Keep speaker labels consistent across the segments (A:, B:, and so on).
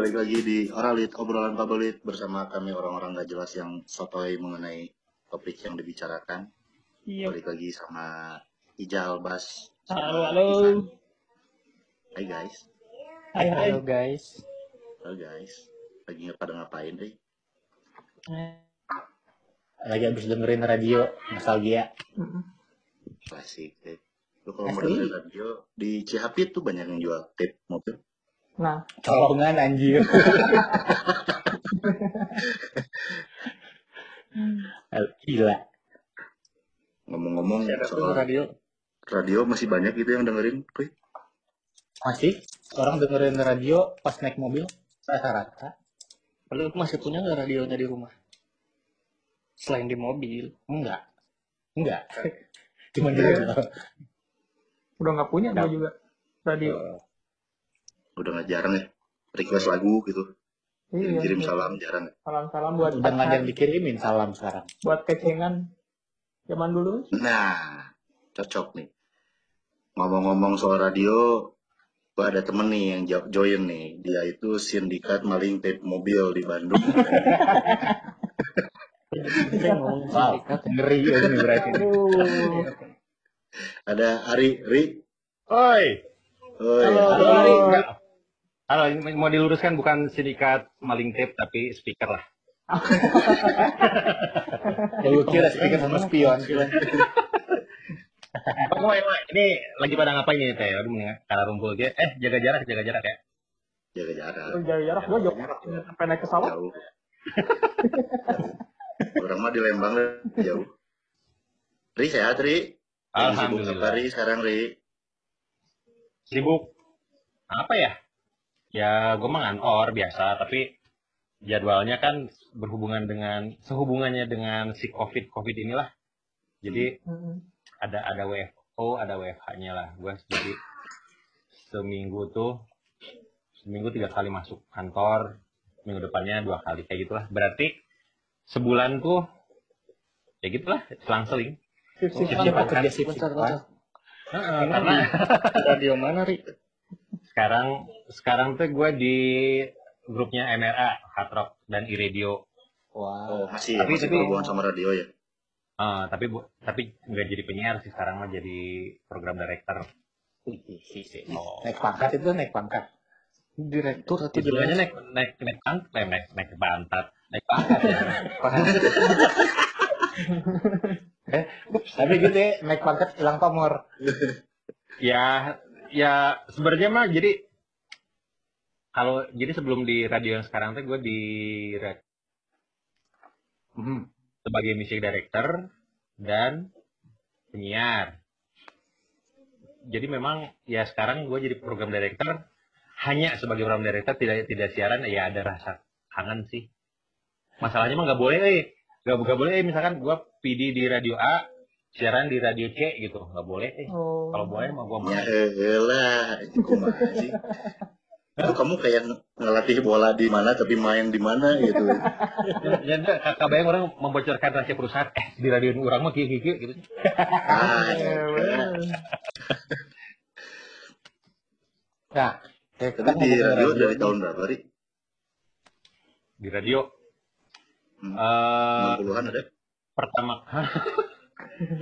A: balik lagi di Oralit, obrolan pabelit bersama kami orang-orang gak jelas yang sotoy mengenai topik yang dibicarakan.
B: Iya.
A: Balik lagi sama Ijal Bas.
B: Halo, halo.
A: Hai guys,
B: Hai, hai.
C: Halo guys.
A: halo guys. Lagi nggak pada ngapain deh?
C: Lagi habis dengerin radio nostalgia.
A: Klasik deh. Lu kalau mau dengerin radio di Cihapit tuh banyak yang jual tape mobil.
B: Nah,
C: Colongan anjir. Gila.
A: Ngomong-ngomong soal
B: radio?
A: radio masih banyak gitu yang dengerin. Kuy.
C: Masih orang dengerin radio pas naik mobil rata-rata.
B: Lu masih punya nggak radionya di rumah? Selain di mobil.
C: Enggak. Enggak. Cuma di
B: Iya.
C: rumah.
D: udah nggak punya gue juga radio
A: Udah nggak jarang ya. Request lagu gitu.
D: iya
A: Kirim salam jarang ya.
D: salam salam buat
C: Udah nggak ada yang dikirimin salam sekarang.
D: buat kecengan zaman dulu
A: Nah, cocok nih. Ngomong-ngomong soal radio, gua ada temen nih yang jo- join nih. Dia itu sindikat maling tape mobil di Bandung.
B: Ngomong sindikat.
C: ngeri ini berarti.
A: Ada Ari, Ri.
E: Oi,
A: Oi,
D: Halo.
E: halo,
A: halo.
E: Ari. Halo, ini mau diluruskan bukan sindikat maling tape tapi speaker lah.
C: Ya gue kira speaker sama spion.
E: Oh, emang ini lagi pada ngapain nih teh? Aduh, mendingan karena rumpul dia. Eh, jaga jarak, jaga jarak ya.
A: Jaga jarak.
D: jarak jarak gue jauh sampai naik pesawat
A: Jauh. Orang mah di Lembang deh, jauh. Ri sehat, Ri. Lagi sibuk apa,
E: Alhamdulillah.
A: Ri, sekarang, Ri?
E: Sibuk. Apa ya? Ya, gue mah ngantor biasa, tapi jadwalnya kan berhubungan dengan sehubungannya dengan si covid covid inilah. Jadi
D: Mm.
E: ada ada WFO, ada WFH-nya lah. Gue jadi seminggu tuh seminggu tiga kali masuk kantor, minggu depannya dua kali kayak gitulah. Berarti sebulan tuh ya gitulah selang-seling. Oh,
D: fifty.
E: siapa?
C: kerja
B: bentar.
E: Heeh, karena
B: Radio mana, Ri?
E: Sekarang sekarang tuh gue di grupnya MRA, Hard Rock dan iRadio.
A: Oh,
C: Wah.
A: masih,
E: Tapi-
A: masih
E: tapi-
A: berhubungan sama radio ya?
E: Ah, tapi bu, tapi nggak jadi penyiar sih sekarang mah jadi program director. Oh.
C: Naik pangkat itu naik pangkat.
B: Direktur atau
E: Istilahnya naik naik naik pangkat, naik naik, naik pantat, naik pangkat ya.
C: Tapi gitu ya, naik pangkat hilang pamor.
E: ya ya sebenarnya mah jadi kalau jadi sebelum di radio yang sekarang tuh gue di ra-
C: Hmm.
E: sebagai music director dan penyiar. Jadi memang ya sekarang gue jadi program director hanya sebagai program director tidak tidak siaran ya ada rasa kangen sih. Masalahnya mah nggak boleh, eh. nggak nggak boleh eh, misalkan gue PD di radio A siaran di radio C gitu nggak boleh. Eh.
D: Oh.
E: Kalau boleh mah gue mau.
A: Ya elah, itu sih. Itu kamu kayak ngelatih bola di mana tapi main di mana gitu.
E: Ya, ya kakak bayang orang membocorkan rahasia perusahaan, eh di radio orang mah kieu kieu kieu gitu.
A: Ah, ya.
C: Nah, kayak kita
A: Tapi di radio dari tahun berapa, Ri?
E: Di radio.
A: Hmm.
E: Eh
A: 60-an ada?
E: pertama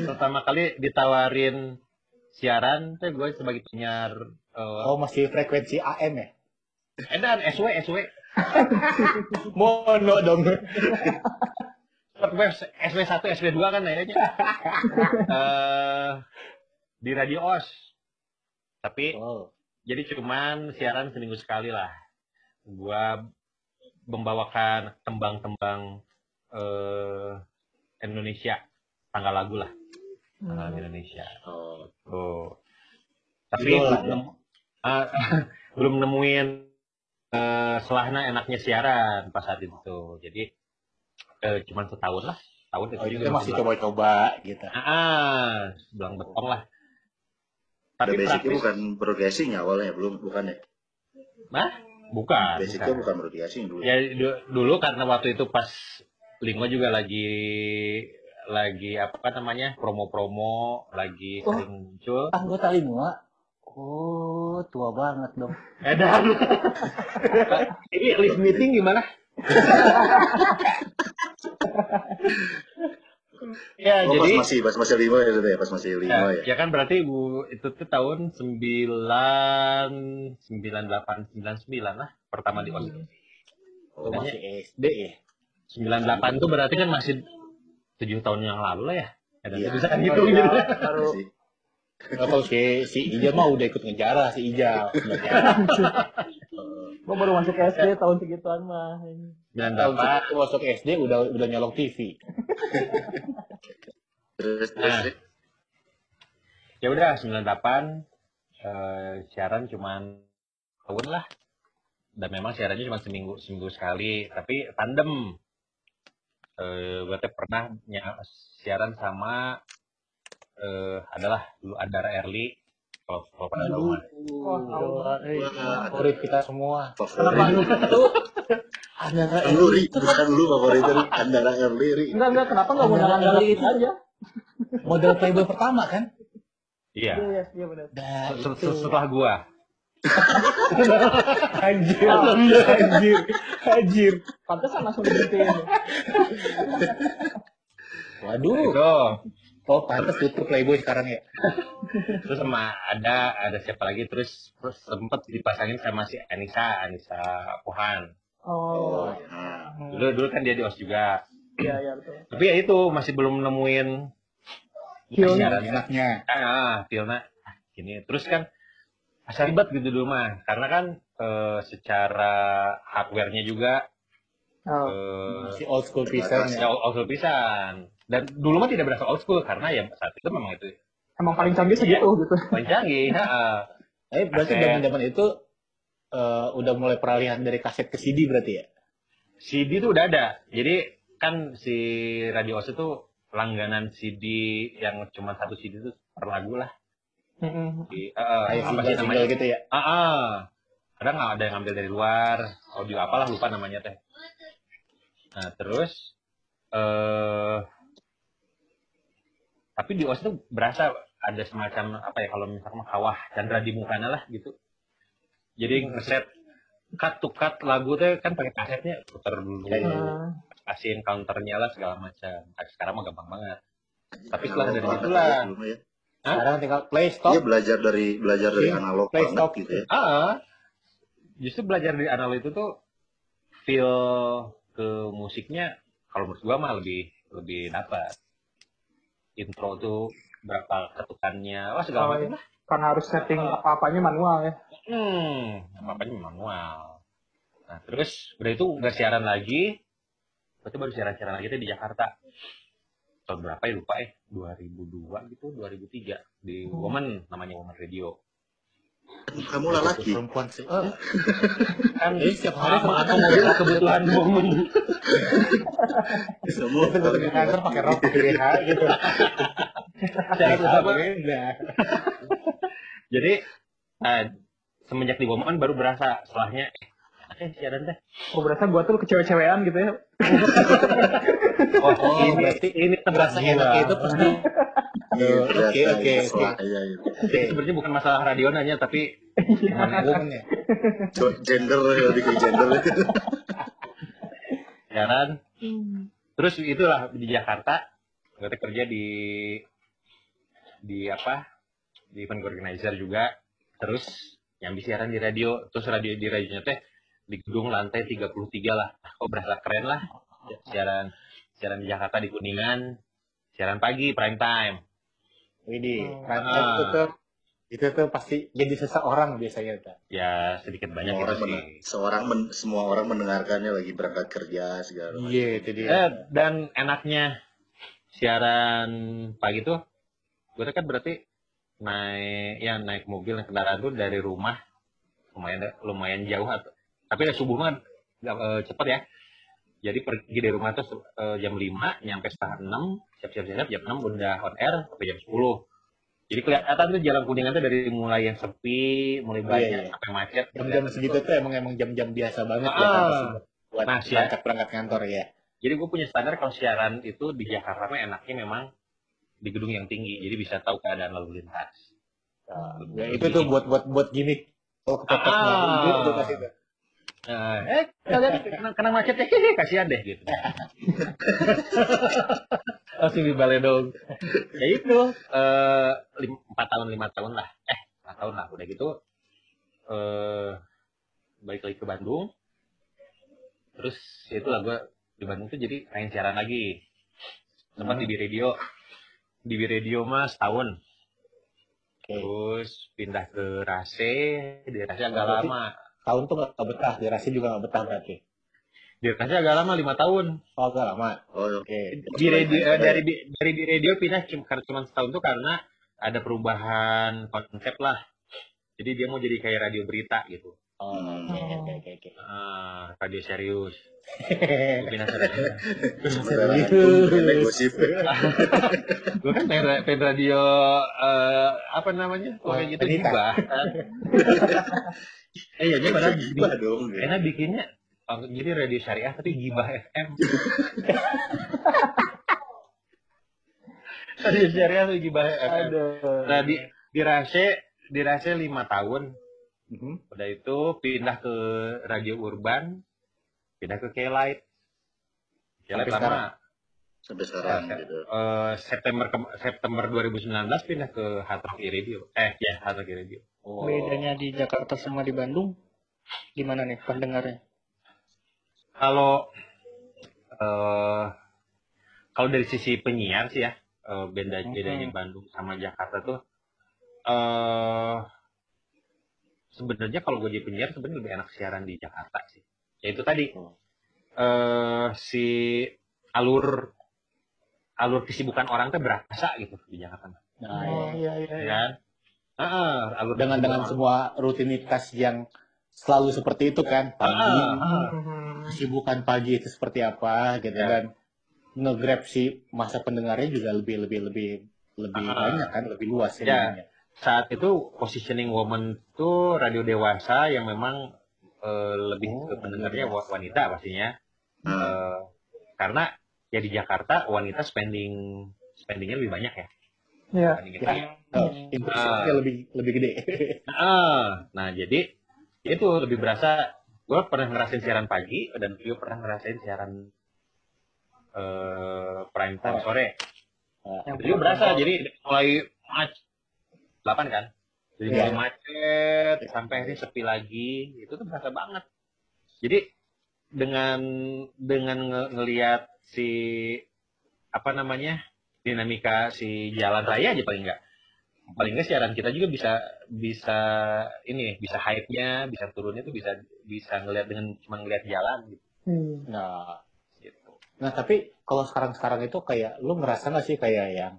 E: pertama kali ditawarin siaran tuh gue sebagai penyiar eh
C: Oh masih frekuensi AM ya?
E: edan SW SW
C: Mono dong.
E: SW 1 SW 2 kan kayaknya eh di radio OS tapi
C: Oh.
E: jadi cuman siaran seminggu sekali lah gua membawakan tembang-tembang eh Indonesia tanggal lagu lah tanggal
D: Hmm.
E: Indonesia
A: Oh,
E: oh tapi
C: Idola,
E: belum ah, belum nemuin eh selahna enaknya siaran pas saat itu jadi eh, cuman setahun lah tahun
C: Oh, itu
E: juga
C: masih coba-coba gitu.
E: ah sebelang betong lah
A: ada
E: tapi
A: basicnya
E: praktis
A: bukan broadcasting ya awalnya, belum bukan ya?
E: bukan
A: Basicnya
E: bukan.
A: bukan broadcasting dulu.
E: Ya du- dulu karena waktu itu pas Lingo juga lagi lagi apa namanya promo-promo lagi
D: Oh.
E: sering muncul.
C: Anggota lima. Oh, tua banget dong.
E: Edan. Ini list meeting gimana? ya,
A: Oh,
E: jadi
A: pas masih pas masih lima ya, Dede, pas masih lima
E: ya,
A: ya.
E: ya kan berarti Bu itu tuh tahun 9 98 99 lah pertama di OS.
C: Oh,
E: Tanya.
C: masih SD ya.
E: 98 tuh berarti kan masih 7 tahun yang lalu lah ya. Ya, dan
A: Iya.
E: bisa gitu gitu.
C: kalau si si Ijal mah udah ikut ngejarah si Ijal. sebenarnya.
D: gua baru masuk SD tahun segituan mah.
C: Tahun
E: 98
C: segitu masuk SD udah udah nyolong TV.
A: Terus terus
E: Nah. Ya udah 98 eh, siaran cuman tahun lah dan memang siarannya cuma seminggu seminggu sekali tapi tandem eh gue teh pernah siaran sama eh adalah dulu Andara Erli kalau kalau pada tahu.
C: Eh,
A: Wah,
C: favorit kita semua.
A: favorit.
C: Ada
A: Lu Ri, bukan lu favorit Ri. Andara Erli.
D: Enggak, enggak, kenapa enggak mau
C: Andara Erli itu.
D: aja?
C: model playboy pertama kan?
E: iya
D: Iya, iya, benar.
C: Nah,
E: Se-
C: itu.
E: se- setelah gua
C: anjir, anjir, anjir.
D: Pantesan langsung diberhentiin.
C: Waduh.
E: itu
C: Oh, pantas tutup playboy sekarang ya.
E: terus sama ada ada siapa lagi terus, terus sempet dipasangin sama si Anissa Anissa Pohan
D: Oh,
A: Nah,
E: dulu dulu kan dia di OS juga
D: iya, iya betul.
E: tapi ya itu masih belum nemuin
C: Enaknya.
E: ah feelnya ah, gini terus kan asal ribet gitu dulu mah karena kan eh, secara hardware-nya juga
D: Oh,
E: eh,
C: Si old school pisan
E: ya
C: ya.
E: old school pisan dan dulu mah tidak berasa old school karena ya saat itu memang itu
D: emang paling canggih segitu gitu.
E: paling canggih ha,
C: Eh, berarti
E: Kaset.
C: zaman-zaman itu eh, udah mulai peralihan dari kaset ke CD berarti ya?
E: CD itu udah ada jadi kan si radio OS itu langganan CD yang cuma satu CD itu per lagu lah
D: Mm-mm.
E: di, eh, eh,
C: Kayak
E: apa sih
C: single-single
E: namanya
C: gitu ya?
E: Ah, ah. kadang nggak ada yang ngambil dari luar, audio apalah lupa namanya teh. Nah terus, eh tapi di OS itu berasa ada semacam apa ya kalau misalnya kawah Chandra di mukanya lah gitu. Jadi ngeset cut to cut lagu teh kan pakai kasetnya putar dulu,
C: Iya, iya.
E: Kasihin counternya lah segala macam. Sekarang mah gampang banget. Tapi setelah dari
A: banget
E: situlah. Hah?
C: Sekarang tinggal play stop.
A: belajar dari belajar dari
C: Iya,
A: analog
C: play stop.
A: gitu ya.
E: Ah, justru belajar dari analog itu tuh feel ke musiknya kalau menurut gua mah lebih lebih dapat. Intro tuh berapa ketukannya, wah segala
D: Oh,
E: macam lah.
D: karena harus setting apa-apanya manual ya.
E: Hmm, apa-apanya manual. Nah, terus udah itu nggak siaran lagi, berarti baru siaran-siaran lagi tuh di Jakarta. Tahun berapa ya lupa eh, 2002 gitu, 2003 di
D: Hmm.
E: Woman namanya Woman Radio.
A: Kamu lelaki.
C: Perempuan sih.
E: kan
C: Jadi setiap hari
E: sama
C: sama
E: mobil kebutuhan Woman.
A: Semua
C: ke kantor pakai rok pakai BH gitu.
E: Jadi nah, semenjak di Woman baru berasa setelahnya eh siaran deh.
D: Oh berasa gua tuh kecewe-cewean gitu ya.
E: Oh,
C: Oh,
E: ini
C: berarti
E: ini
C: Berasa
E: tebas
C: enaknya itu pas di
A: Iya,
C: Oke, oke,
A: Iya, iya.
C: Oke,
E: sebenarnya bukan masalah radionanya tapi
C: gimana woman ya?
A: Jo- Gender ya, lebih ke gender
E: siaran. Terus itulah di Jakarta, gue kerja di di apa? Di event organizer juga. Terus nyambi siaran di radio. Terus radio di radionya teh di gedung lantai 33 lah. Ah, Kok berasa keren lah. Siaran siaran di Jakarta di Kuningan. Siaran pagi prime time.
C: Widih,
D: Oh.
C: prime
E: Ah.
C: time itu tuh itu tuh pasti jadi seseorang biasanya tuh.
E: Ya sedikit banyak
A: Semua orang
E: sih.
A: men- seorang men- semua orang mendengarkannya lagi berangkat kerja segala macam.
C: Iya, itu dia.
E: Eh, dan enaknya siaran pagi tuh, gue kan berarti naik ya naik mobil naik kendaraan tuh dari rumah lumayan lumayan jauh atau tapi ya subuh nggak, eh, cepet ya. Jadi pergi dari rumah tuh eh, jam 5, nyampe setengah 6, siap-siap siap jam 6 udah on air sampai jam 10. Jadi kelihatan tuh jalan kuningan tuh dari mulai yang sepi, mulai
C: Iya,
E: banyak
C: iya.
E: sampai macet.
C: Jam-jam segitu tuh emang emang jam-jam biasa banget ya
E: Ah.
C: kan, pasti buat
E: Nah,
C: berangkat berangkat kantor ya.
E: Jadi gue punya standar kalau siaran itu di Jakarta mah enaknya memang di gedung yang tinggi, jadi bisa tahu keadaan lalu lintas.
C: Ya, itu tuh buat buat buat gimmick Kalau
E: Ah.
C: pas itu.
E: Nah, eh kalian kena, kena macet ya, kasihan deh gitu. Langsung dibalik dong. Ya itu, eh lim- empat tahun lima tahun lah, eh empat tahun lah udah gitu. Eh balik lagi ke Bandung. Terus ya itulah gue di Bandung tuh jadi main siaran lagi. Sempat di B Radio, di Radio mah setahun.
C: Oke.
E: Terus pindah ke Rase, di Rase agak
C: Berarti-
E: lama.
C: Tahun tuh nggak betah, dirasi juga nggak betah berarti.
E: Di Rase agak lama lima tahun.
C: Oh, agak lama.
A: Oh,
C: Oke.
E: di radio eh, dari di- dari di radio pindah cuma cuma setahun tuh karena ada perubahan konsep lah jadi dia mau jadi kayak radio berita gitu
C: Oh,
A: Hmm.
C: oke, oke, oke, oke.
E: ah radio serius ke radio
A: Sembarangan gosip.
E: gue kan pengen, ra- pengen radio eh, apa namanya
C: Oh,
E: kayak gitu gibah kan. eh iya dia padahal
A: Gibah dong. ya.
E: enak bikinnya oh, jadi radio syariah tapi gibah FM radio syariah tapi gibah FM
D: Aduh.
E: Nah, di, di Rase, di Rase lima tahun.
C: Mhm.
E: Udah itu pindah ke Radio Urban, pindah ke K-Light. K-Light lama.
C: sekarang?
A: Sampai sekarang
E: Ya,
A: gitu.
E: Eh, September ke- September 2019 pindah ke Hard Rock Radio. Eh, ya Hard Rock Radio.
C: Oh.
B: Bedanya di Jakarta sama di Bandung gimana nih pendengarnya?
E: Kalau eh kalau dari sisi penyiar sih ya, eh, beda
B: Mhm.
E: bedanya Bandung sama Jakarta tuh eh sebenarnya kalau gue jadi penyiar sebenarnya lebih enak siaran di Jakarta sih. Ya itu tadi eh si alur alur kesibukan orang tuh berasa gitu di Jakarta.
C: Nah,
B: Oh
C: ya.
B: iya iya.
E: Ya
B: iya.
E: kan? Heeh, alur
C: dengan dengan
E: kesibukan
C: semua rutinitas yang selalu seperti itu kan
E: orang.
C: pagi
E: Ah, ah.
C: kesibukan pagi itu seperti apa gitu
E: Ya.
C: dan nge-grab si masa pendengarnya juga lebih lebih lebih lebih
E: Ah.
C: banyak kan lebih luas ya,
E: Ya. Saat itu positioning woman tuh radio dewasa yang memang eh, lebih
C: Oh,
E: ke pendengarnya wa- wanita pastinya
A: Hmm.
E: Eh, karena ya di Jakarta wanita spending spendingnya lebih banyak ya
D: Iya.
E: dibandingin
C: Ya.
E: pria.
C: Oh, impresinya lebih lebih gede
E: Ah, nah jadi itu lebih berasa gue pernah ngerasain siaran pagi dan Vio pernah ngerasain siaran eh prime time sore itu juga berasa jadi mulai 8 kan? Jadi mulai macet sampai akhirnya sepi lagi. Itu tuh berasa banget. Jadi dengan dengan nge- ngelihat si apa namanya dinamika si jalan raya aja paling enggak paling enggak siaran kita juga bisa bisa ini bisa hype-nya bisa turunnya tuh bisa bisa ngelihat dengan cuma ngelihat jalan gitu,
D: Hmm.
C: nah
E: gitu.
C: nah tapi kalau sekarang sekarang itu kayak lu ngerasa nggak sih kayak yang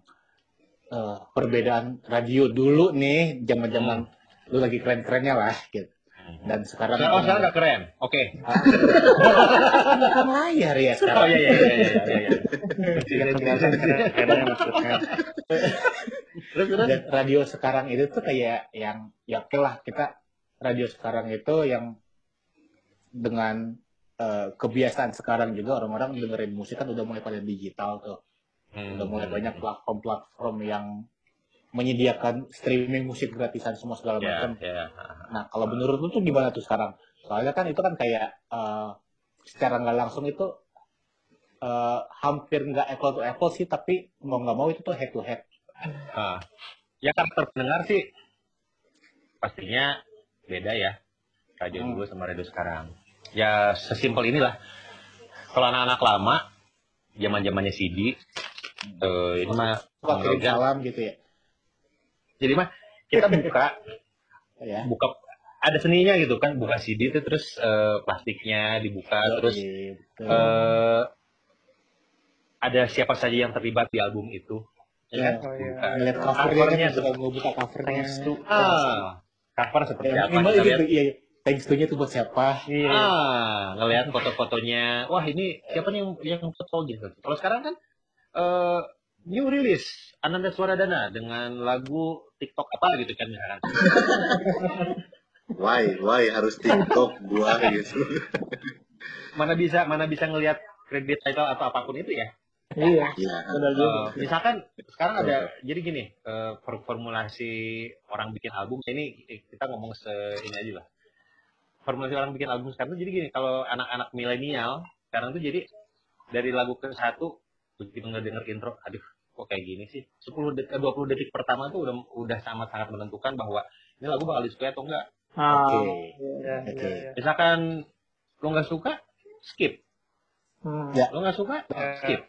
C: eh, perbedaan radio dulu nih zaman zaman lu lagi keren kerennya lah gitu. Dan sekarang
E: oh sekarang nggak keren? Oke.
C: Kan layar ya
E: oh
C: sekarang.
E: iya iya iya iya iya, iya.
B: Tidak kelihatan keren- kerennya maksudnya.
E: terus terus?
C: Dan radio sekarang itu tuh kayak yang ya oke lah kita radio sekarang itu yang dengan eh, kebiasaan sekarang juga orang-orang dengerin musik kan udah mulai pada digital tuh
E: Hmm.
C: udah mulai banyak platform-platform yang menyediakan streaming musik gratisan semua segala
E: ya
C: macam.
E: ya.
C: Nah kalau menurut lu tuh gimana tuh sekarang? Soalnya kan itu kan kayak eh, secara nggak langsung itu eh, hampir nggak apple to apple sih tapi mau nggak mau itu tuh head to head.
E: Ah. ya karakter pendengar sih. Pastinya beda ya radio
C: Hmm.
E: dulu sama radio sekarang. Ya sesimpel inilah. Kalau anak-anak lama zaman zamannya CD eh, ini mah
C: Suka kirim salam gitu ya.
E: Jadi mah kita buka.
C: Ya
E: buka ada seninya gitu kan buka CD itu terus eh, plastiknya dibuka terus
C: gitu.
E: eh, ada siapa saja yang terlibat di album itu? Ya kan?
B: Oh, iya.
C: Ngeliat covernya kan suka mau buka covernya.
B: Thanks to
E: ah. cover seperti
C: ya,
E: apa kita
C: itu
E: lihat?
C: tuh, iya, thanks to nya tuh buat siapa?
B: Iya.
E: ah ngelihat foto-fotonya. Wah ini siapa nih yang yang foto gitu? Kalau sekarang kan eh new release Ananda Swaradana dengan lagu TikTok apa gitu kan misalkan
A: Why, why harus TikTok gua gitu.
E: mana bisa mana bisa ngelihat kredit title atau apa pun itu ya
D: Iya,
A: Iya.
D: juga.
E: Eh, misalkan sekarang ada jadi gini eh, for- formulasi orang bikin album ini kita ngomong se ini aja lah formulasi orang bikin album sekarang tuh jadi gini kalau anak-anak milenial sekarang tuh jadi dari lagu ke satu begitu ngedenger intro aduh kok kayak gini sih 10 detik 20 detik pertama tuh udah udah sangat sangat menentukan bahwa ini lagu bakal disukai atau enggak
D: Ah,
C: Oke.
D: iya,
C: Oke.
D: iya, iya.
E: misalkan lo nggak suka skip
D: Hmm.
C: Ya.
E: lo nggak suka skip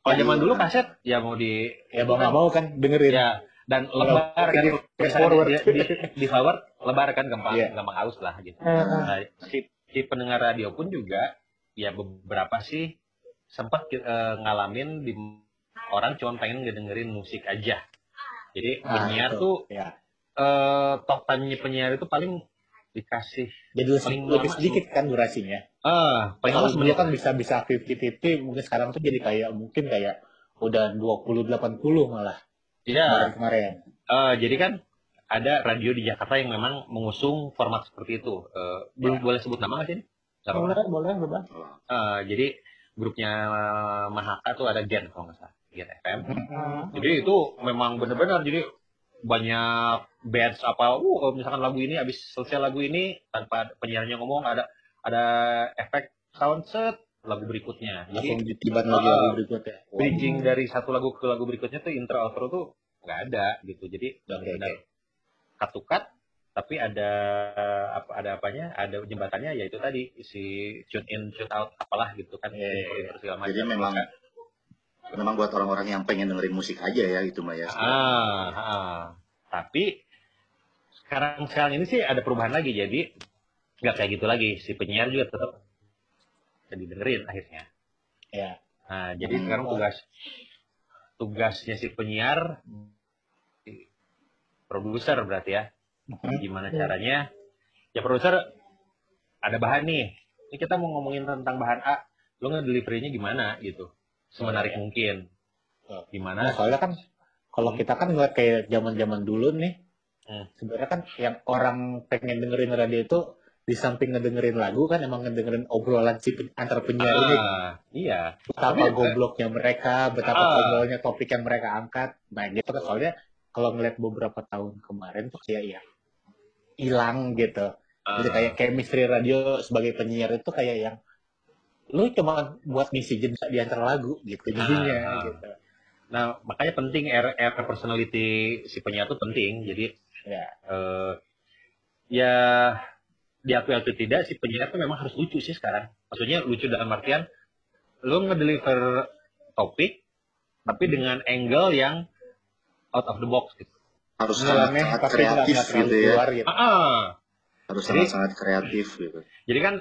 E: kalau zaman dulu kaset ya mau di
C: Ya mau nggak mau kan dengerin.
E: Ya, dan lebar kan
C: di- forward.
E: di, di, di forward lebar kan gampang
C: Iya.
E: gampang haus lah gitu.
D: Eh.
E: Nah, si, si pendengar radio pun juga ya beberapa sih sempat eh, ngalamin di orang cuma pengen ngedengerin musik aja. Jadi
C: Ah,
E: penyiar
C: itu.
E: tuh
C: Ya.
E: eh top time-nya penyiar itu paling dikasih
C: Jadi lebih,
E: Paling
C: lebih sedikit kan durasinya.
E: ah paling lama semenit
C: kan bisa bisa 50-50, mungkin sekarang tuh jadi kayak mungkin kayak udah 20-80 malah
E: ya
C: kemarin-kemarin.
E: eh, jadi kan ada radio di Jakarta yang memang mengusung format seperti itu. Eh, belum boleh sebut nama nggak sih?
D: Boleh, boleh, bebas.
E: Eh, jadi grupnya eh, Mahaka tuh ada Gen kalau nggak salah, Gen FM.
D: Ah.
E: Jadi itu memang benar-benar jadi banyak bands apa, uh, misalkan lagu ini habis selesai lagu ini tanpa penyiarnya ngomong ada ada efek sound set lagu berikutnya.
C: Langsung
E: Jadi
C: ditiban lagi lagu berikutnya. Wah.
E: bridging dari satu lagu ke lagu berikutnya tuh intro outro tuh nggak ada gitu. Jadi
C: Oke,
E: benar
C: oke.
E: cut to cut tapi ada apa ada apanya ada jembatannya yaitu tadi si tune in tune out apalah gitu kan intro segala macam
A: Jadi memang memang buat orang-orang yang pengen dengerin musik aja ya itu mah ya.
E: ah, ah. tapi sekarang sekarang ini sih ada perubahan lagi jadi nggak kayak gitu lagi si penyiar juga tetap jadi dengerin akhirnya
C: Ya.
E: nah jadi
A: Hmm.
E: sekarang tugas tugasnya si penyiar produser berarti ya
C: Mhm.
E: gimana
D: Hmm.
E: caranya ya produser ada bahan nih ini kita mau ngomongin tentang bahan A lo nge-delivery-nya gimana gitu semenarik
C: iya.
E: mungkin.
C: Nah,
E: gimana
C: soalnya kan kalau kita kan ngeliat kayak zaman-zaman dulu nih,
E: Hmm.
C: sebenarnya kan yang orang pengen dengerin radio itu di samping ngedengerin lagu kan emang ngedengerin obrolan si antar penyiar ini
E: ah, iya
C: betapa
E: Tapi-
C: gobloknya mereka, betapa
E: Ah.
C: konyolnya topik yang mereka angkat. Nah gitu kan soalnya kalau ngeliat beberapa tahun kemarin tuh kayak ya hilang gitu. Jadi
E: Ah,
C: kayak chemistry radio sebagai penyiar itu kayak yang lu cuma buat ngisi jeda di antara lagu gitu jadinya
E: Ah.
C: gitu.
E: nah makanya penting air, air personality si penyiar itu penting jadi
C: Ya.
E: eh, ya diakui atau tidak si penyiar itu memang harus lucu sih sekarang maksudnya lucu dalam artian lo ngedeliver topik tapi dengan angle yang out of the box gitu
A: Harus
C: Ngelannya
A: sangat
C: tapi nggak
A: kreatif gitu ya.
C: keluar gitu.
E: ah, ah.
A: Harus
E: Jadi-
A: sangat-sangat kreatif gitu.
E: Jadi kan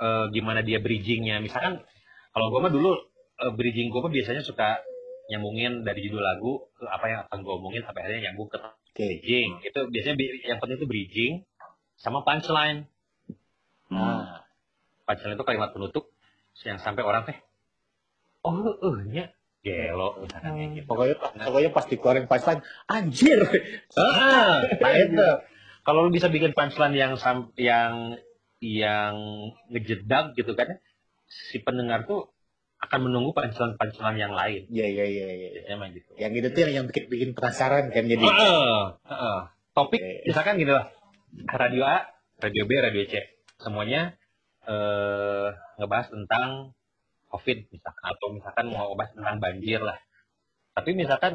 E: eh, gimana dia bridgingnya, misalkan kalau gue mah dulu eh, bridging gue mah biasanya suka nyambungin dari judul lagu ke apa yang akan gue omongin sampai akhirnya nyambung ke
C: Oke.
E: bridging. Itu biasanya bi- yang penting itu bridging sama punchline.
A: Hmm.
C: Nah,
E: Punchline itu kalimat penutup yang sampai orang teh oh eh nya gelo misalkan kayak gitu.
C: pokoknya pokoknya pas dikeluarin punchline anjir.
E: Ah, nah itu. Kalau lu bisa bikin punchline yang yang yang ngejedak gitu kan, si pendengar tuh akan menunggu punchline-punchline yang lain.
C: Iya iya iya iya.
E: Biasanya main gitu.
C: Yang gitu tuh yang, yang bikin bikin penasaran kan jadi.
E: Heeh, heeh. Topik
C: Oke.
E: misalkan gini lah. Radio A, radio B, radio C. Semuanya eh ngebahas tentang COVID misalkan atau misalkan mau ngebahas tentang banjir lah. Tapi misalkan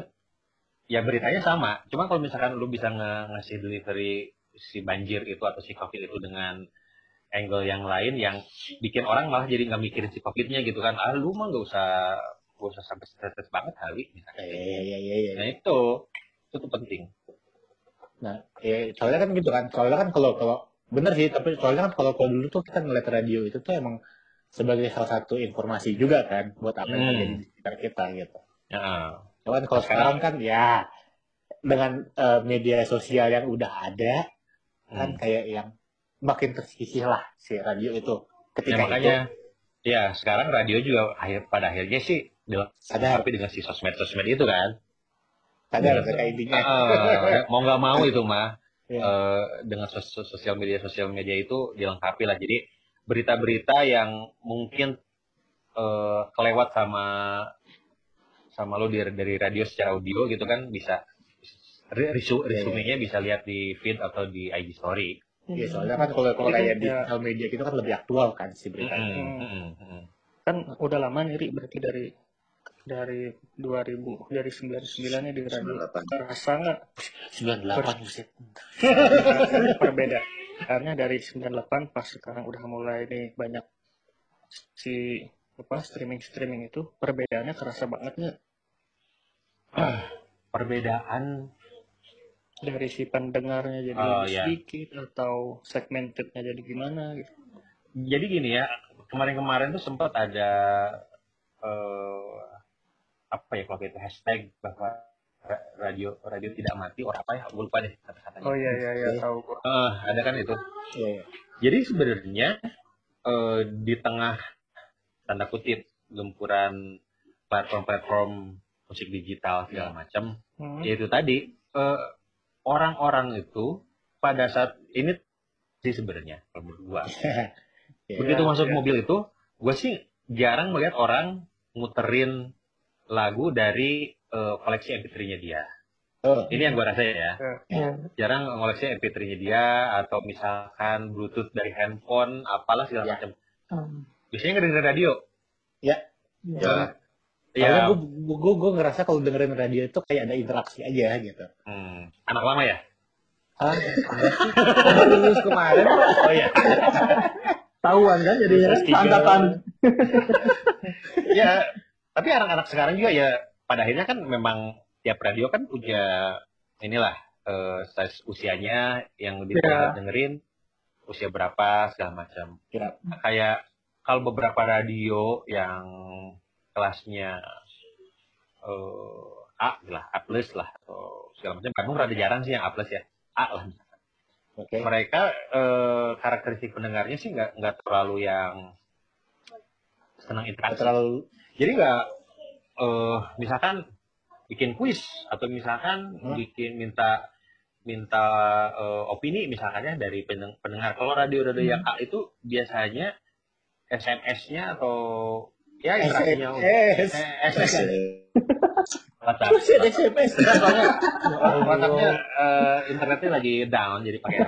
E: ya beritanya sama. Cuma kalau misalkan lu bisa nge- ngasih delivery si banjir itu atau si COVID itu dengan angle yang lain yang bikin orang malah jadi nggak mikirin si COVID-nya gitu kan. Ah lu mah nggak usah nggak usah sampai stres banget kali. misalkan.
C: Iya iya iya iya.
E: Nah itu itu tuh penting.
C: Nah, ya, soalnya kan gitu kan. Soalnya kan kalau kalau bener sih, tapi soalnya kan kalau kalau dulu tuh kita ngeliat radio itu tuh emang sebagai salah satu informasi juga kan buat apa yang
E: Hmm.
C: terjadi di sekitar kita gitu.
E: Ya.
C: Cuman kalau sekarang kan ya dengan eh, media sosial yang udah ada kan
E: Hmm.
C: kayak yang makin tersisih lah si radio itu
E: Ya,
C: ketika
E: makanya
C: itu
E: ya sekarang radio juga akhir pada akhirnya sih
C: sadar
E: tapi dengan si sosmed-sosmed itu kan.
C: sadar mereka intinya.
E: Ah, mau nggak mau itu mah
C: Iya.
E: eh, dengan sos- sos- sosial media sosial media itu dilengkapi lah. Jadi berita-berita yang mungkin eh, kelewat sama sama lo dari, dari radio secara audio gitu kan bisa re- resu, resumenya bisa lihat di feed atau di IG story.
C: Iya, soalnya kan kalau kalau kayak di
B: ya.
C: sosial media gitu kan lebih aktual kan si beritanya.
E: Mm-mm, mm-mm, mm-mm.
B: kan udah lama nih berarti dari dari 2000 dari 99 nya di radio
A: 98.
B: kerasa nggak
C: 98 buset.
B: perbedaannya dari 98 pas sekarang udah mulai nih banyak si apa streaming streaming itu perbedaannya kerasa banget nggak?
E: Perbedaan?
B: Dari si pendengarnya jadi
E: Oh,
B: lebih
E: iya.
B: sedikit atau segmentednya jadi gimana gitu?
E: Jadi gini ya kemarin-kemarin tuh sempat ada eh, apa ya kalau itu hashtag bahwa radio radio tidak mati orang apa ya gue lupa deh kata-katanya.
B: oh iya iya iya tahu gua
E: Eh, ada kan itu.
C: Iya, iya.
E: Jadi sebenarnya eh, di tengah tanda kutip gempuran platform-platform musik digital segala macam,
B: Hmm.
E: yaitu tadi eh, orang-orang itu pada saat ini sih sebenarnya kalau menurut gua
C: Iya.
E: begitu
B: Iya,
E: masuk
B: iya.
E: mobil itu gue sih jarang melihat orang muterin lagu dari eh, koleksi MP3-nya dia.
C: Oh,
E: Ini yang gue rasa ya.
B: Iya.
E: Jarang koleksi MP3-nya dia atau misalkan Bluetooth dari handphone, apalah segala
C: Ya.
E: macam.
D: Hmm.
E: Biasanya ngedengerin radio.
A: Ya,
C: Karena
E: Iya.
C: gue, gue, gue ngerasa kalau dengerin radio itu kayak ada interaksi aja gitu.
E: Hmm, anak lama ya?
C: Ah, lulus kemarin.
E: Oh iya.
D: Tahuan kan
B: tiga.
D: angkatan.
E: ya, tapi anak-anak sekarang juga ya pada akhirnya kan memang tiap radio kan punya inilah eh, size usianya yang lebih
D: Iya.
E: dengerin usia berapa segala macam.
C: Iya.
E: Kayak kalau beberapa radio yang kelasnya eh, A lah, A plus lah atau segala macam. Bandung rada jarang sih yang A plus ya. A lah.
C: Oke.
E: Mereka eh, karakteristik pendengarnya sih nggak nggak terlalu yang senang interaksi.
C: Terlalu
E: Jadi nggak eh misalkan bikin kuis atau misalkan
C: Hmm.
E: bikin minta minta eh, opini misalkan ya dari pendeng- pendengar. Kalau radio-radio yang A itu biasanya SMS-nya atau ya interaksinya
C: SMS.
E: SMS ya? WhatsApp.
C: SMS.
E: Enggak, soalnya WhatsAppnya eh, internetnya lagi down jadi pakai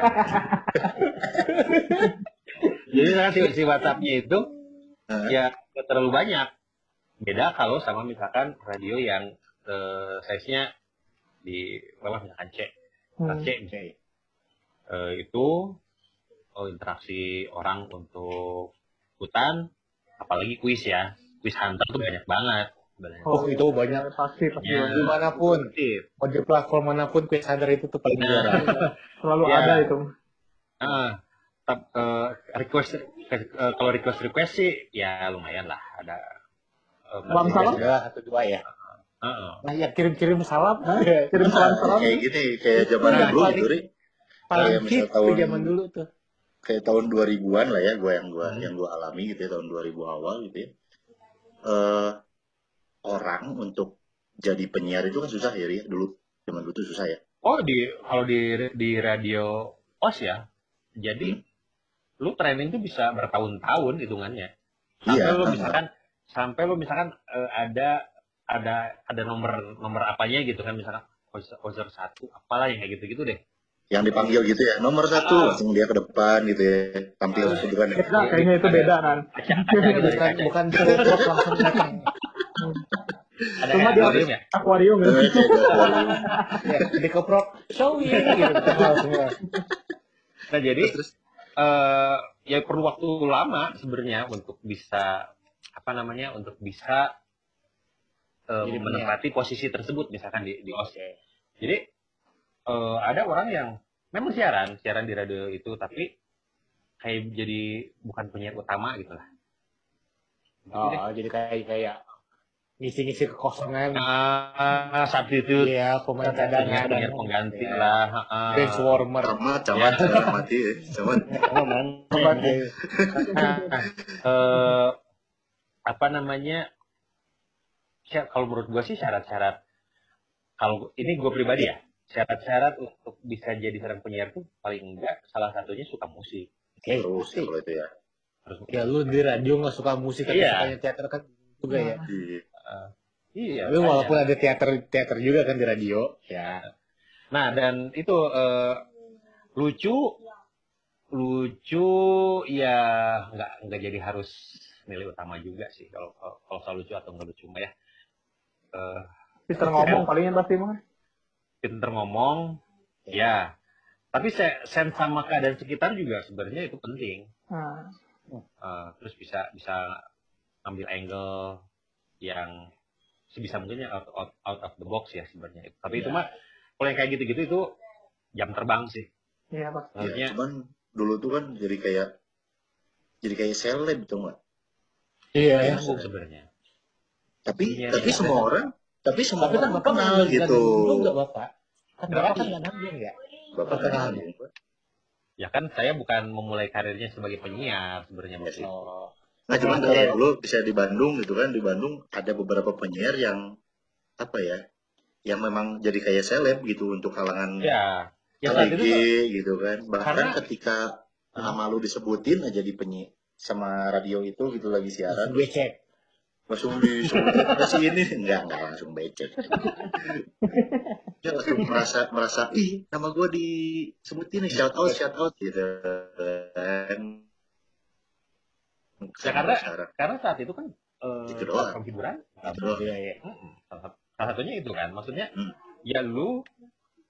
E: jadi si, si WhatsAppnya itu ya terlalu banyak beda kalau sama misalkan radio yang eh, size-nya di bawah misalkan C
D: Hmm.
E: C misalnya. Eh, itu oh, interaksi orang untuk ikutan apalagi kuis ya kuis hunter tuh banyak banget sebenarnya
C: Oh, itu banyak.
D: Pasti pasti
E: Ya.
C: Di
E: mana pun,
C: mau di platform mana pun, quiz hunter itu tuh paling juara.
D: selalu
E: Ya.
D: ada itu.
E: Ah, tap- eh, request eh, kalau request request sih ya lumayan lah ada
D: Salam salam.
C: Ada satu dua ya.
E: Heeh.
C: Nah, ya kirim-kirim salam.
D: Kirim salam-salam.
A: kayak gini kayak zaman
C: Iya,
A: dulu
C: paling-
A: gitu Ri.
C: Paling hit
A: tahun-
C: zaman dulu tuh.
A: kayak tahun 2000-an lah ya gua yang gua
E: Hmm.
A: yang gua alami gitu ya tahun 2000 awal gitu ya. Eh orang untuk jadi penyiar itu kan susah ya Ri, dulu zaman dulu tuh susah ya.
E: Oh di kalau di di radio OS ya. Jadi lu training tuh bisa bertahun-tahun hitungannya. Sampai
A: Iya,
E: lu misalkan sampai lu misalkan eh, ada ada ada nomor nomor apanya gitu kan misalkan user satu apalah yang kayak gitu-gitu deh.
A: Yang dipanggil gitu ya, nomor satu
E: Ah.
A: langsung dia ke depan gitu ya, tampil gitu kan. ya.
D: Kayaknya itu beda kan.
E: Gitu
C: Bukan bukan drop langsung datang.
E: Ada
D: Cuma dia-
E: aquarium ya.
D: Akuarium ya.
A: Eh, kayak gitu.
C: Ya, dikeprok showing gitu.
E: Nah jadi
A: Terus
E: eh ya perlu waktu lama sebenarnya untuk bisa apa namanya untuk bisa eh,
C: Jadi
E: menempati posisi tersebut misalkan di di OS. Jadi eh, ada orang yang memang siaran siaran di radio itu tapi kayak jadi bukan penyiar utama gitu lah. Gitu deh.
C: Oh, jadi kayak kayak ngisi-ngisi kekosongan.
E: Ah, substitute
C: Iya, pemain cadangan.
E: penyiar pengganti
C: Iya.
E: lah. ah.
C: Bench warmer.
A: camat, camat, camat mati ya, camat.
B: Oh, man.
E: Nah, eh, apa namanya? Kalau menurut gue sih syarat-syarat kalau ini gue pribadi ya syarat-syarat untuk bisa jadi seorang penyiar tuh paling enggak salah satunya suka musik
C: Oke,
A: Terus ya kalau itu ya.
E: harus
C: Ya lu di radio nggak suka musik tapi
E: Iya.
C: sukanya teater kan juga ya.
A: Iya.
E: Iya.
C: Tapi
E: makanya.
C: walaupun ada teater teater juga kan di radio, ya.
E: Nah dan itu eh, lucu, lucu ya nggak nggak jadi harus nilai utama juga sih kalau kalau soal lucu atau nggak lucu mah ya. Eh,
D: Mister ngomong palingnya pasti mah.
E: pinter ngomong, ya. Tapi se- sense sama keadaan sekitar juga sebenarnya itu penting.
D: Nah,
E: Eh, terus bisa bisa ambil angle yang sebisa mungkin yang out, out, out of the box ya sebenarnya. Tapi itu
C: Ya.
E: mah kalau yang kayak gitu-gitu itu jam terbang sih.
D: iya pasti.
A: Ya, cuman dulu tuh kan jadi kayak jadi kayak seleb gitu nggak?
C: Iya, ya.
E: nyambung sebenarnya.
A: Tapi
E: Iya,
A: tapi
E: iya.
A: semua orang tapi semua
C: Tapi kan
A: orang
C: Bapak
A: kenal gitu.
C: nggak juga Bapak. Kan? Bapak kan nggak nanggung ya.
A: Bapak
C: Perkenalan.
A: kenal.
E: Ya kan saya bukan memulai karirnya sebagai penyiar sebenarnya
A: Iya sih.
C: Oh.
A: Nah cuman kalau dulu bisa di Bandung gitu kan di Bandung ada beberapa penyiar yang apa ya yang memang jadi kayak seleb gitu untuk kalangan
E: Ya, ya
A: KLG
E: itu
A: gitu kan bahkan
E: Karena-
A: ketika nama lu disebutin aja di penyi sama radio itu gitu lagi siaran
C: Gue cek.
A: langsung disebut masih ini enggak enggak langsung becek dia langsung merasa merasa ih nama gue disebutin nih shout out shout out gitu kan
E: Ya, karena-
A: sekarang
E: karena saat itu kan eh,
A: Itu doang.
E: hiburan.
A: Gitu doang.
C: Iya, iya.
E: Mm-mm. Salah, sat- salah satunya itu kan, maksudnya
A: Hmm.
E: ya lu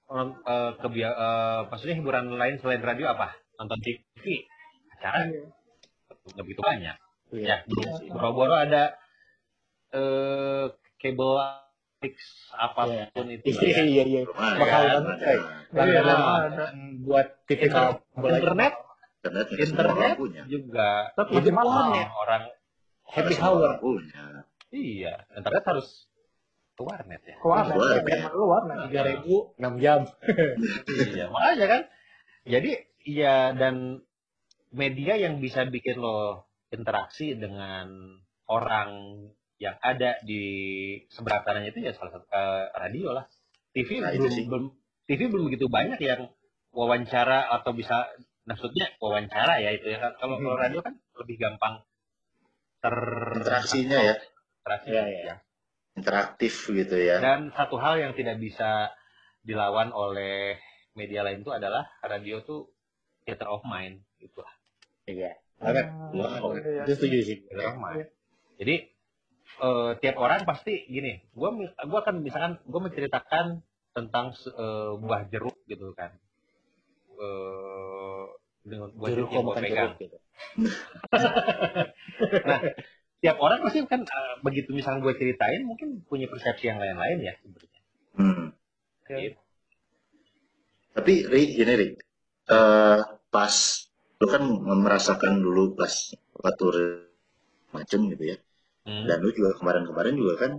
E: orang eh, kebia- eh, maksudnya hiburan lain selain radio apa? Nonton TV, acara
D: Iya.
E: Nggak begitu banyak.
C: Iya.
E: Ya, boro-boro ada eh kabel fix apa pun itu. lah
C: Iya,
E: ya.
C: iya, iya. Mahal
A: kan?
C: banget.
D: Iya,
C: Langganan
D: ada.
C: buat aja.
E: internet
A: internet
E: Internet
A: punya
E: juga
D: Tapi
C: Itu warnet.
E: orang
C: Happy hour.
A: punya
E: iya internet harus ke warnet ya.
D: Ke warnet. Lu warnet.
C: Tiga ribu, enam jam.
E: iya makanya kan jadi ya dan media yang bisa bikin lo interaksi dengan orang yang ada di sebelahannya itu ya salah satu eh, radio lah TV
A: Nah,
E: belum, belum TV belum begitu banyak yang wawancara atau bisa maksudnya wawancara ya itu ya kalau kalau
C: Hmm.
E: radio kan lebih gampang ter
A: interaksinya ya
E: interaksi
C: iya.
E: ya.
A: interaktif gitu ya
E: Dan satu hal yang tidak bisa dilawan oleh media lain itu adalah radio tuh theater of mind gitu lah.
C: Iya. Banget.
A: Wow.
D: Iya.
C: Itu setuju sih.
E: Theater of mind. Jadi eh, tiap orang pasti gini, gua mi- gua akan misalkan gua menceritakan tentang eh, buah jeruk gitu kan. Eh dengan buah jeruk
C: Jeruk
E: yang gua
C: bukan
E: pegang.
C: jeruk gitu.
E: Tiap orang pasti kan eh, begitu misalkan gue ceritain mungkin punya persepsi yang lain-lain ya sebenarnya.
A: Hmm.
E: Gitu.
A: Tapi Ri, gini Ri, Eh, pas lu kan merasakan dulu pas waktu macem gitu ya,
E: Hmm.
A: dan lu juga kemarin-kemarin juga kan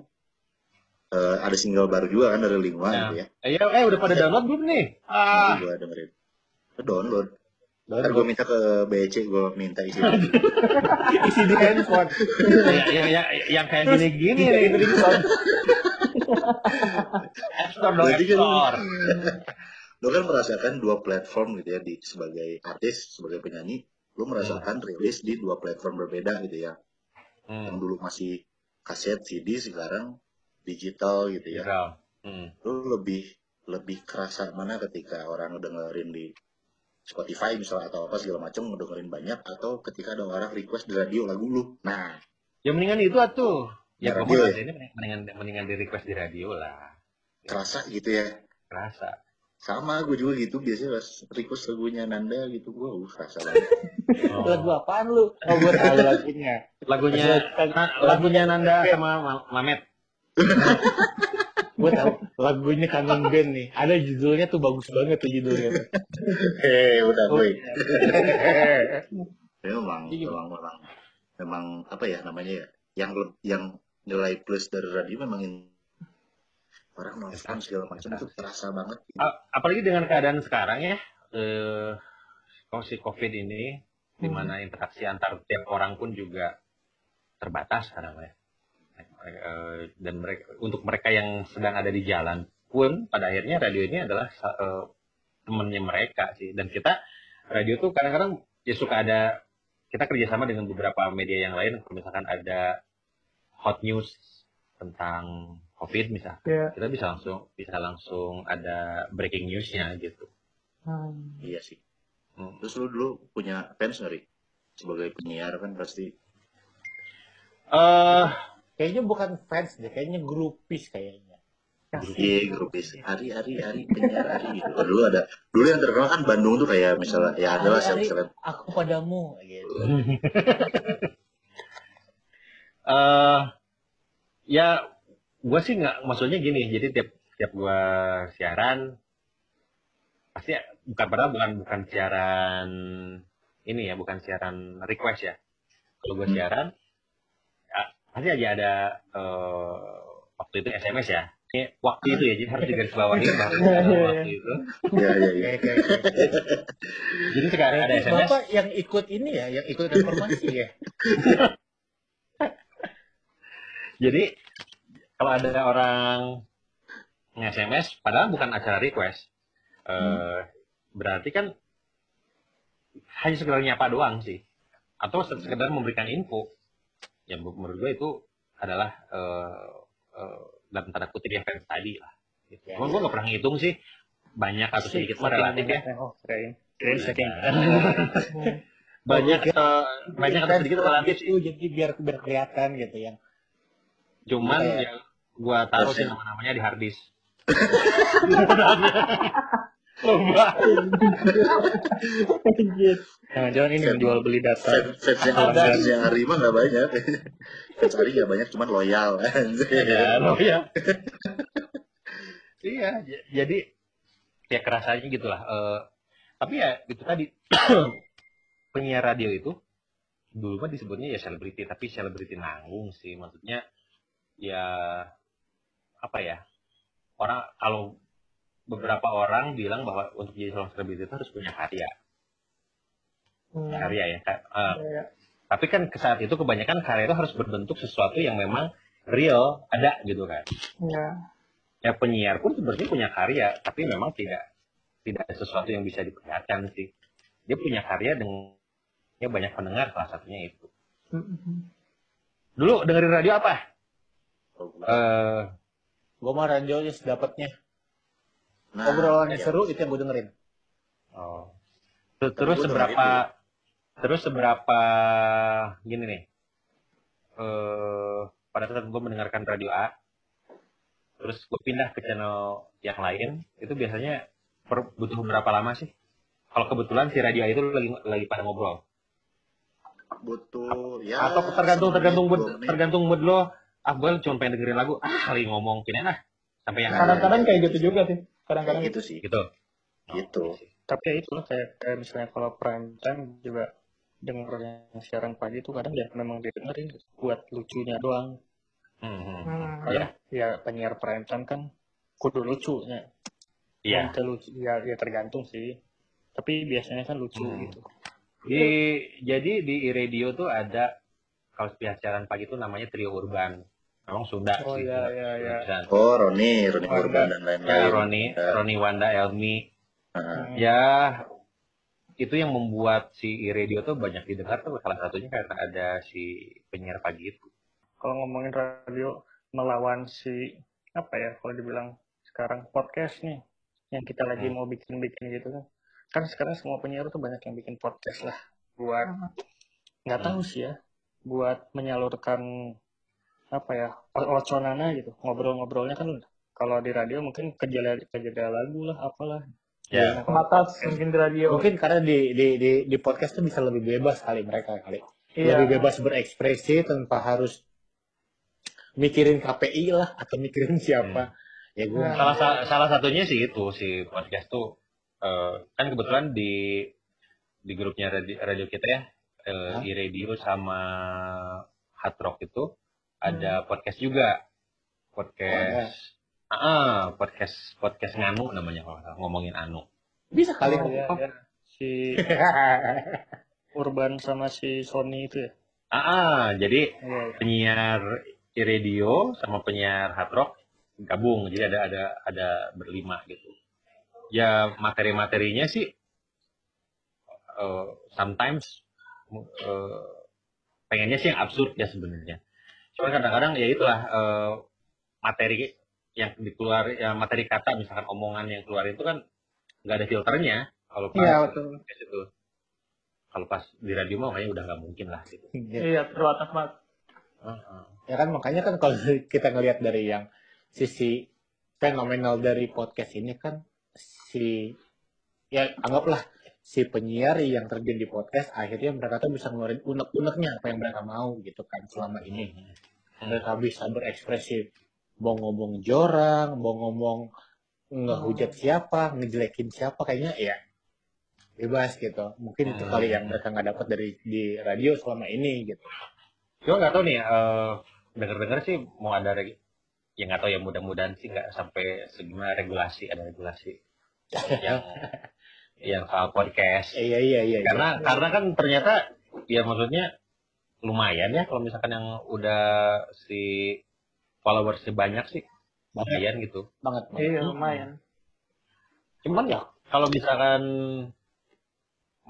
A: eh, ada single baru juga kan dari Lingua
E: Ya.
A: gitu ya,
E: Eh, ya, eh udah pada download belum nih? Ah,
A: gue dengerin, download,
C: Download.
A: ntar gue minta ke BC, gue minta isi
C: Isi di handphone.
E: ya, ya, ya, yang kayak gini-gini nih itu ringtone. App Store dong, App
A: Berarti
E: Store.
A: lu kan merasakan dua platform gitu ya di sebagai artis, sebagai penyanyi, lu merasakan rilis di dua platform berbeda gitu ya, yang
E: Hmm,
A: dulu masih kaset CD, sekarang digital gitu ya.
E: Hmm.
A: lu lebih lebih kerasa mana ketika orang dengerin di Spotify misalnya atau apa segala macam ngedengerin banyak atau ketika ada orang request di radio lagu lu nah
E: Ya mendingan itu atuh. Ya,
A: Ya, radio ya?
E: ini mendingan mendingan di request di radio lah.
A: kerasa gitu ya
E: Kerasa.
A: Sama gue juga gitu biasanya pas request lagunya Nanda gitu gue uh kerasa banget
E: Oh.
C: Lagu apaan lu? Oh, gue tahu lagunya.
E: Lagunya lagunya Nanda sama Ma- Mamet.
C: Gue tahu lagunya kangen band nih. Ada judulnya tuh bagus banget tuh judulnya.
A: hei udah
E: Oh,
A: gue
E: iya.
A: ya, memang
C: Iya.
A: memang memang memang apa ya namanya ya yang yang nilai plus dari radio memang in- orang nonton segala macam itu terasa banget
E: apalagi dengan keadaan sekarang ya, eh si COVID ini, di mana interaksi antar tiap orang pun juga terbatas sekarang ya. Eh, dan mereka untuk mereka yang sedang ada di jalan pun pada akhirnya radio ini adalah eh, temennya mereka sih. Dan kita radio tuh kadang-kadang ya suka ada kita kerjasama dengan beberapa media yang lain, misalkan ada hot news tentang COVID misalnya,
D: Iya.
E: kita bisa langsung bisa langsung ada breaking newsnya gitu.
D: Hmm.
A: Iya sih.
E: Hmm.
A: Terus lu dulu punya fans nggak, Ri? Sebagai penyiar kan pasti.
E: Eh,
C: Kayaknya bukan fans deh, kayaknya grupis kayaknya.
A: Iya, grupis. Hari, hari, hari, penyiar hari gitu. Kalau dulu ada, dulu yang terkenal kan Bandung tuh kayak misalnya, ya ada lah misalnya.
C: aku padamu gitu.
E: eh ya gue sih nggak maksudnya gini jadi tiap tiap gue siaran pasti bukan padahal bukan bukan siaran ini ya bukan siaran request ya kalau gue
A: Hmm.
E: siaran ya, pasti aja ada eh, waktu itu SMS ya ini waktu itu ya jadi harus digarisbawahi bahwa waktu itu
A: Iya, iya, iya.
C: Oke, oke, oke.
E: jadi sekarang ada SMS
C: Bapak yang ikut ini ya, yang ikut informasi ya.
E: Jadi kalau ada orang nge-SMS, padahal bukan acara request, eh, berarti kan hanya sekedar nyapa doang sih, atau se- sekedar memberikan info. Ya menurut gue itu adalah eh, eh, dalam tanda kutip yang fans tadi lah. Gitu.
C: Ya,
E: gue nggak pernah ngitung sih banyak atau sedikit mah relatif ya.
B: Oh, saking.
E: Banyak banyak atau sedikit relatif
C: itu jadi biar biar kelihatan gitu yang
E: Cuman ya gua taruh sih
A: Persen.
E: nama-namanya di harddisk.
B: Jangan-jangan ini menjual beli data.
A: Fans, fans yang
B: Ada.
A: fans yang hari mah nggak banyak. fans hari nggak banyak, cuman loyal.
E: Iya, ya. iya, jadi ya kerasanya gitulah. Eh, tapi ya itu tadi penyiar radio itu dulu mah disebutnya ya selebriti, tapi selebriti nanggung sih. Maksudnya ya apa ya? Orang kalau beberapa orang bilang bahwa untuk jadi seorang selebriti itu harus punya karya,
D: Hmm.
E: karya ya. Eh,
D: Iya.
E: tapi kan ke saat itu kebanyakan karya itu harus berbentuk sesuatu yang memang real, ada gitu kan.
D: Iya.
E: ya penyiar pun sebenarnya punya karya tapi memang tidak tidak ada sesuatu yang bisa diperlihatkan sih dia punya karya dengan ya banyak pendengar salah satunya itu
D: Hmm.
E: dulu dengerin radio apa eh
C: gue mah radio aja sedapatnya.
A: Nah,
C: Obrolan
A: ya.
C: seru itu yang gue dengerin.
E: oh. Ter- terus seberapa terus seberapa gini nih eh pada saat gue mendengarkan radio A terus gue pindah ke channel yang lain itu biasanya per- butuh berapa lama sih kalau kebetulan si radio A itu lagi lagi pada ngobrol
A: butuh ya
E: atau tergantung tergantung mood, tergantung mood lo ah gue cuma pengen dengerin lagu ah kali ngomong kini lah sampai yang
D: Kadang-kadang kayak gitu juga sih. Kadang-kadang
A: gitu sih
E: gitu
A: Gitu.
E: Oh, sih.
B: Tapi ya itulah kayak, kayak misalnya kalau prime time juga denger yang siaran pagi itu kadang ya memang didengerin gitu. buat lucunya doang.
E: Hmm, hmm.
D: Hmm.
B: Kadang ya penyiar prime time kan kudu lucunya.
E: iya
B: lucu ya, ya tergantung sih. Tapi biasanya kan lucu
E: Hmm.
B: gitu.
E: di jadi di radio tuh ada kalau setiap siaran pagi itu namanya trio urban memang Sunda
B: Oh
E: sih
B: iya iya iya.
E: Dan,
A: oh Roni Roni
B: Wanda.
A: Urban dan
E: ya
A: lain-lain
E: Roni
A: Ya.
E: Roni Wanda Elmi
B: Hmm.
E: ya itu yang membuat si radio tuh banyak didengar tuh salah satunya karena ada si penyiar pagi itu
B: Kalau ngomongin radio melawan si apa ya kalau dibilang sekarang podcast nih yang kita lagi
E: Hmm.
B: mau bikin-bikin gitu kan. Kan sekarang semua penyiar tuh banyak yang bikin podcast lah buat nggak
E: Hmm.
B: tahu sih ya buat menyalurkan apa ya oconana gitu ngobrol-ngobrolnya kan kalau di radio mungkin kejala kejala lagu lah apalah
E: ya
B: kalau
D: Batas mungkin di radio.
C: Mungkin karena di di di, di podcast tuh bisa lebih bebas kali mereka kali.
D: Iya.
C: Lebih bebas berekspresi tanpa harus mikirin KPI lah atau mikirin siapa. Ya gue
D: Nah.
E: salah sa- salah satunya sih itu si podcast tuh eh, kan kebetulan di di grupnya radio, radio kita ya eh,
C: Hah?
E: i-radio sama hard rock itu ada podcast juga podcast ah ah, podcast podcast nganu namanya kalau salah, ngomongin anu
C: bisa kali
B: Oh,
C: ngomong.
B: iya. si Urban sama si Sony itu ya
E: ah ah, jadi
B: Iya, iya.
E: penyiar i-radio sama penyiar hard rock gabung jadi ada ada ada berlima gitu ya materi-materinya sih eh, sometimes eh, pengennya sih yang absurd ya sebenarnya cuman kadang-kadang ya itulah eh, materi yang dikeluar ya materi kata misalkan omongan yang keluar itu kan nggak ada filternya kalau pas
D: Iya betul.
E: podcast itu kalau pas di radio mah kayaknya udah nggak mungkin lah gitu
C: Ya,
D: Iya terbatas banget.
E: Heeh.
C: ya kan makanya kan kalau kita ngelihat dari yang sisi fenomenal dari podcast ini kan si ya anggaplah si penyiar yang terjun di podcast akhirnya mereka tuh bisa ngeluarin unek-uneknya apa yang mereka mau gitu kan selama ini. Mereka bisa berekspresi mau ngomong jorang mau ngomong ngehujat siapa ngejelekin siapa kayaknya ya bebas gitu. Mungkin itu kali yang mereka nggak dapat dari di radio selama ini gitu.
E: Gue nggak tahu nih, eh dengar-dengar sih mau ada reg- ya nggak tahu ya mudah-mudahan sih nggak sampai segimana regulasi ada regulasi. Yang yang soal podcast.
C: iya iya iya
E: Karena karena kan ternyata ya maksudnya lumayan ya kalau misalkan yang udah si followersnya banyak sih lumayan gitu.
C: banget banget.
D: Iya lumayan.
E: Cuman ya kalau misalkan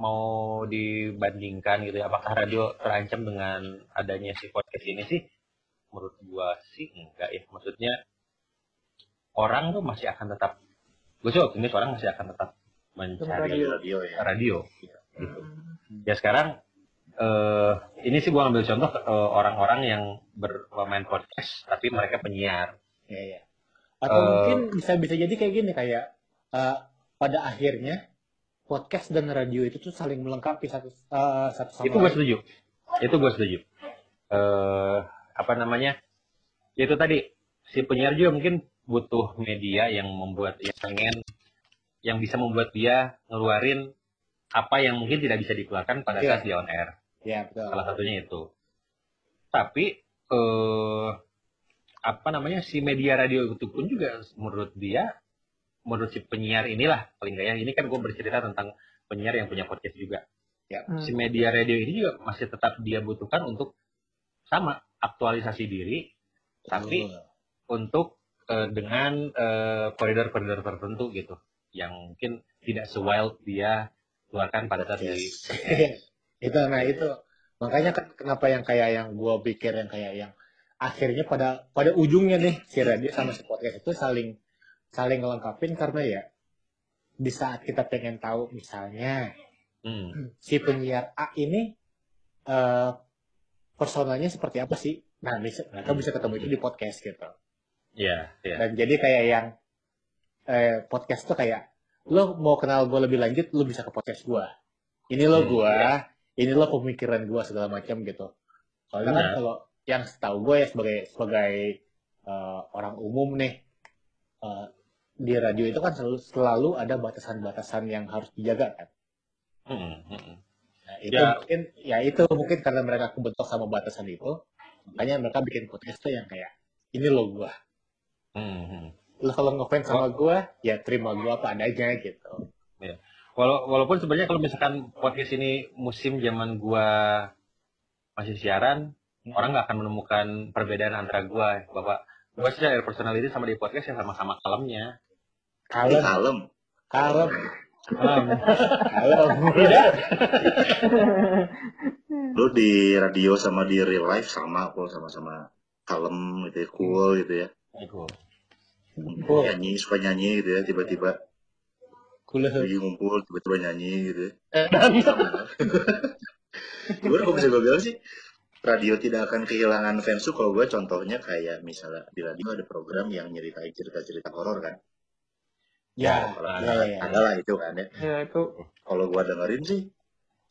E: mau dibandingkan gitu ya, apakah radio terancam dengan adanya si podcast ini sih? Menurut gua sih enggak ya. Maksudnya orang tuh masih akan tetap, gue sih optimis orang masih akan tetap mencari
A: di radio ya
E: radio. Gitu. Ya sekarang eh ini sih gua ambil contoh eh, orang-orang yang bermain podcast tapi mereka penyiar.
C: Iya, iya. Atau
E: Eh,
C: mungkin bisa bisa jadi kayak gini kayak eh, pada akhirnya podcast dan radio itu tuh saling melengkapi satu eh, satu sama
E: itu gue
C: lain.
E: setuju itu gue setuju eh apa namanya Ya itu tadi si penyiar juga mungkin butuh media yang membuat yang pengen yang bisa membuat dia ngeluarin apa yang mungkin tidak bisa dikeluarkan pada
C: Iya.
E: saat dia on air
C: Ya betul.
E: salah satunya itu tapi eh apa namanya si media radio itu pun juga menurut dia menurut si penyiar inilah paling nggak ya ini kan gue bercerita tentang penyiar yang punya podcast juga
D: Hmm.
E: si media radio ini juga masih tetap dia butuhkan untuk sama aktualisasi diri tapi
C: Betul.
E: untuk eh, dengan eh, koridor-koridor tertentu gitu yang mungkin tidak se-wild dia keluarkan pada saat di
C: itu nah itu. Makanya kan kenapa yang kayak yang gue pikir yang kayak yang akhirnya pada pada ujungnya nih si radio sama si podcast itu saling saling ngelengkapin karena ya di saat kita pengen tahu misalnya
E: Hmm.
C: si penyiar A ini eh personalnya seperti apa sih? Nah bisa, mereka bisa ketemu itu di podcast gitu.
E: Iya, iya.
C: dan jadi kayak yang eh, podcast tuh kayak lo mau kenal gue lebih lanjut lo bisa ke podcast gue ini lo
E: Hmm,
C: gue ini lo pemikiran gue segala macam gitu soalnya kan
E: Benar.
C: kalau yang setahu gue ya sebagai sebagai eh, orang umum nih eh, di radio itu kan selalu selalu ada batasan-batasan yang harus dijaga kan
E: Hmm, hmm, hmm.
C: Nah, itu
E: Ya.
C: mungkin ya itu mungkin karena mereka kebentuk sama batasan itu makanya mereka bikin podcast tuh yang kayak ini lo
E: Hmm, hmm.
C: Lo kalau ngefans sama gua ya terima gua apa adanya gitu
E: Walau- walaupun sebenarnya kalau misalkan podcast ini musim zaman gua masih siaran,
C: Hmm.
E: orang nggak akan menemukan perbedaan antara gua, bapak. Gua sih dari personality sama di podcast yang sama-sama kalemnya.
C: Kalem
A: kalem
C: kalem
E: Kalem.
C: kalem
A: lu di radio sama di real life sama kok sama-sama kalem gitu ya cool gitu ya
E: Aku.
C: Cool.
A: nyanyi suka nyanyi gitu ya tiba-tiba.
C: Kuliah.
A: Lagi ngumpul tiba-tiba nyanyi gitu. Ya gimana kok bisa gue bilang sih? Radio tidak akan kehilangan fans tuh kalau gue contohnya kayak misalnya di radio ada program yang nyeritain cerita-cerita horor kan?
C: Ya.
A: Kalau
C: ya,
A: ada,
C: ya, ya.
A: ada lah itu kan ya.
D: Ya itu.
A: Kalau gue dengerin sih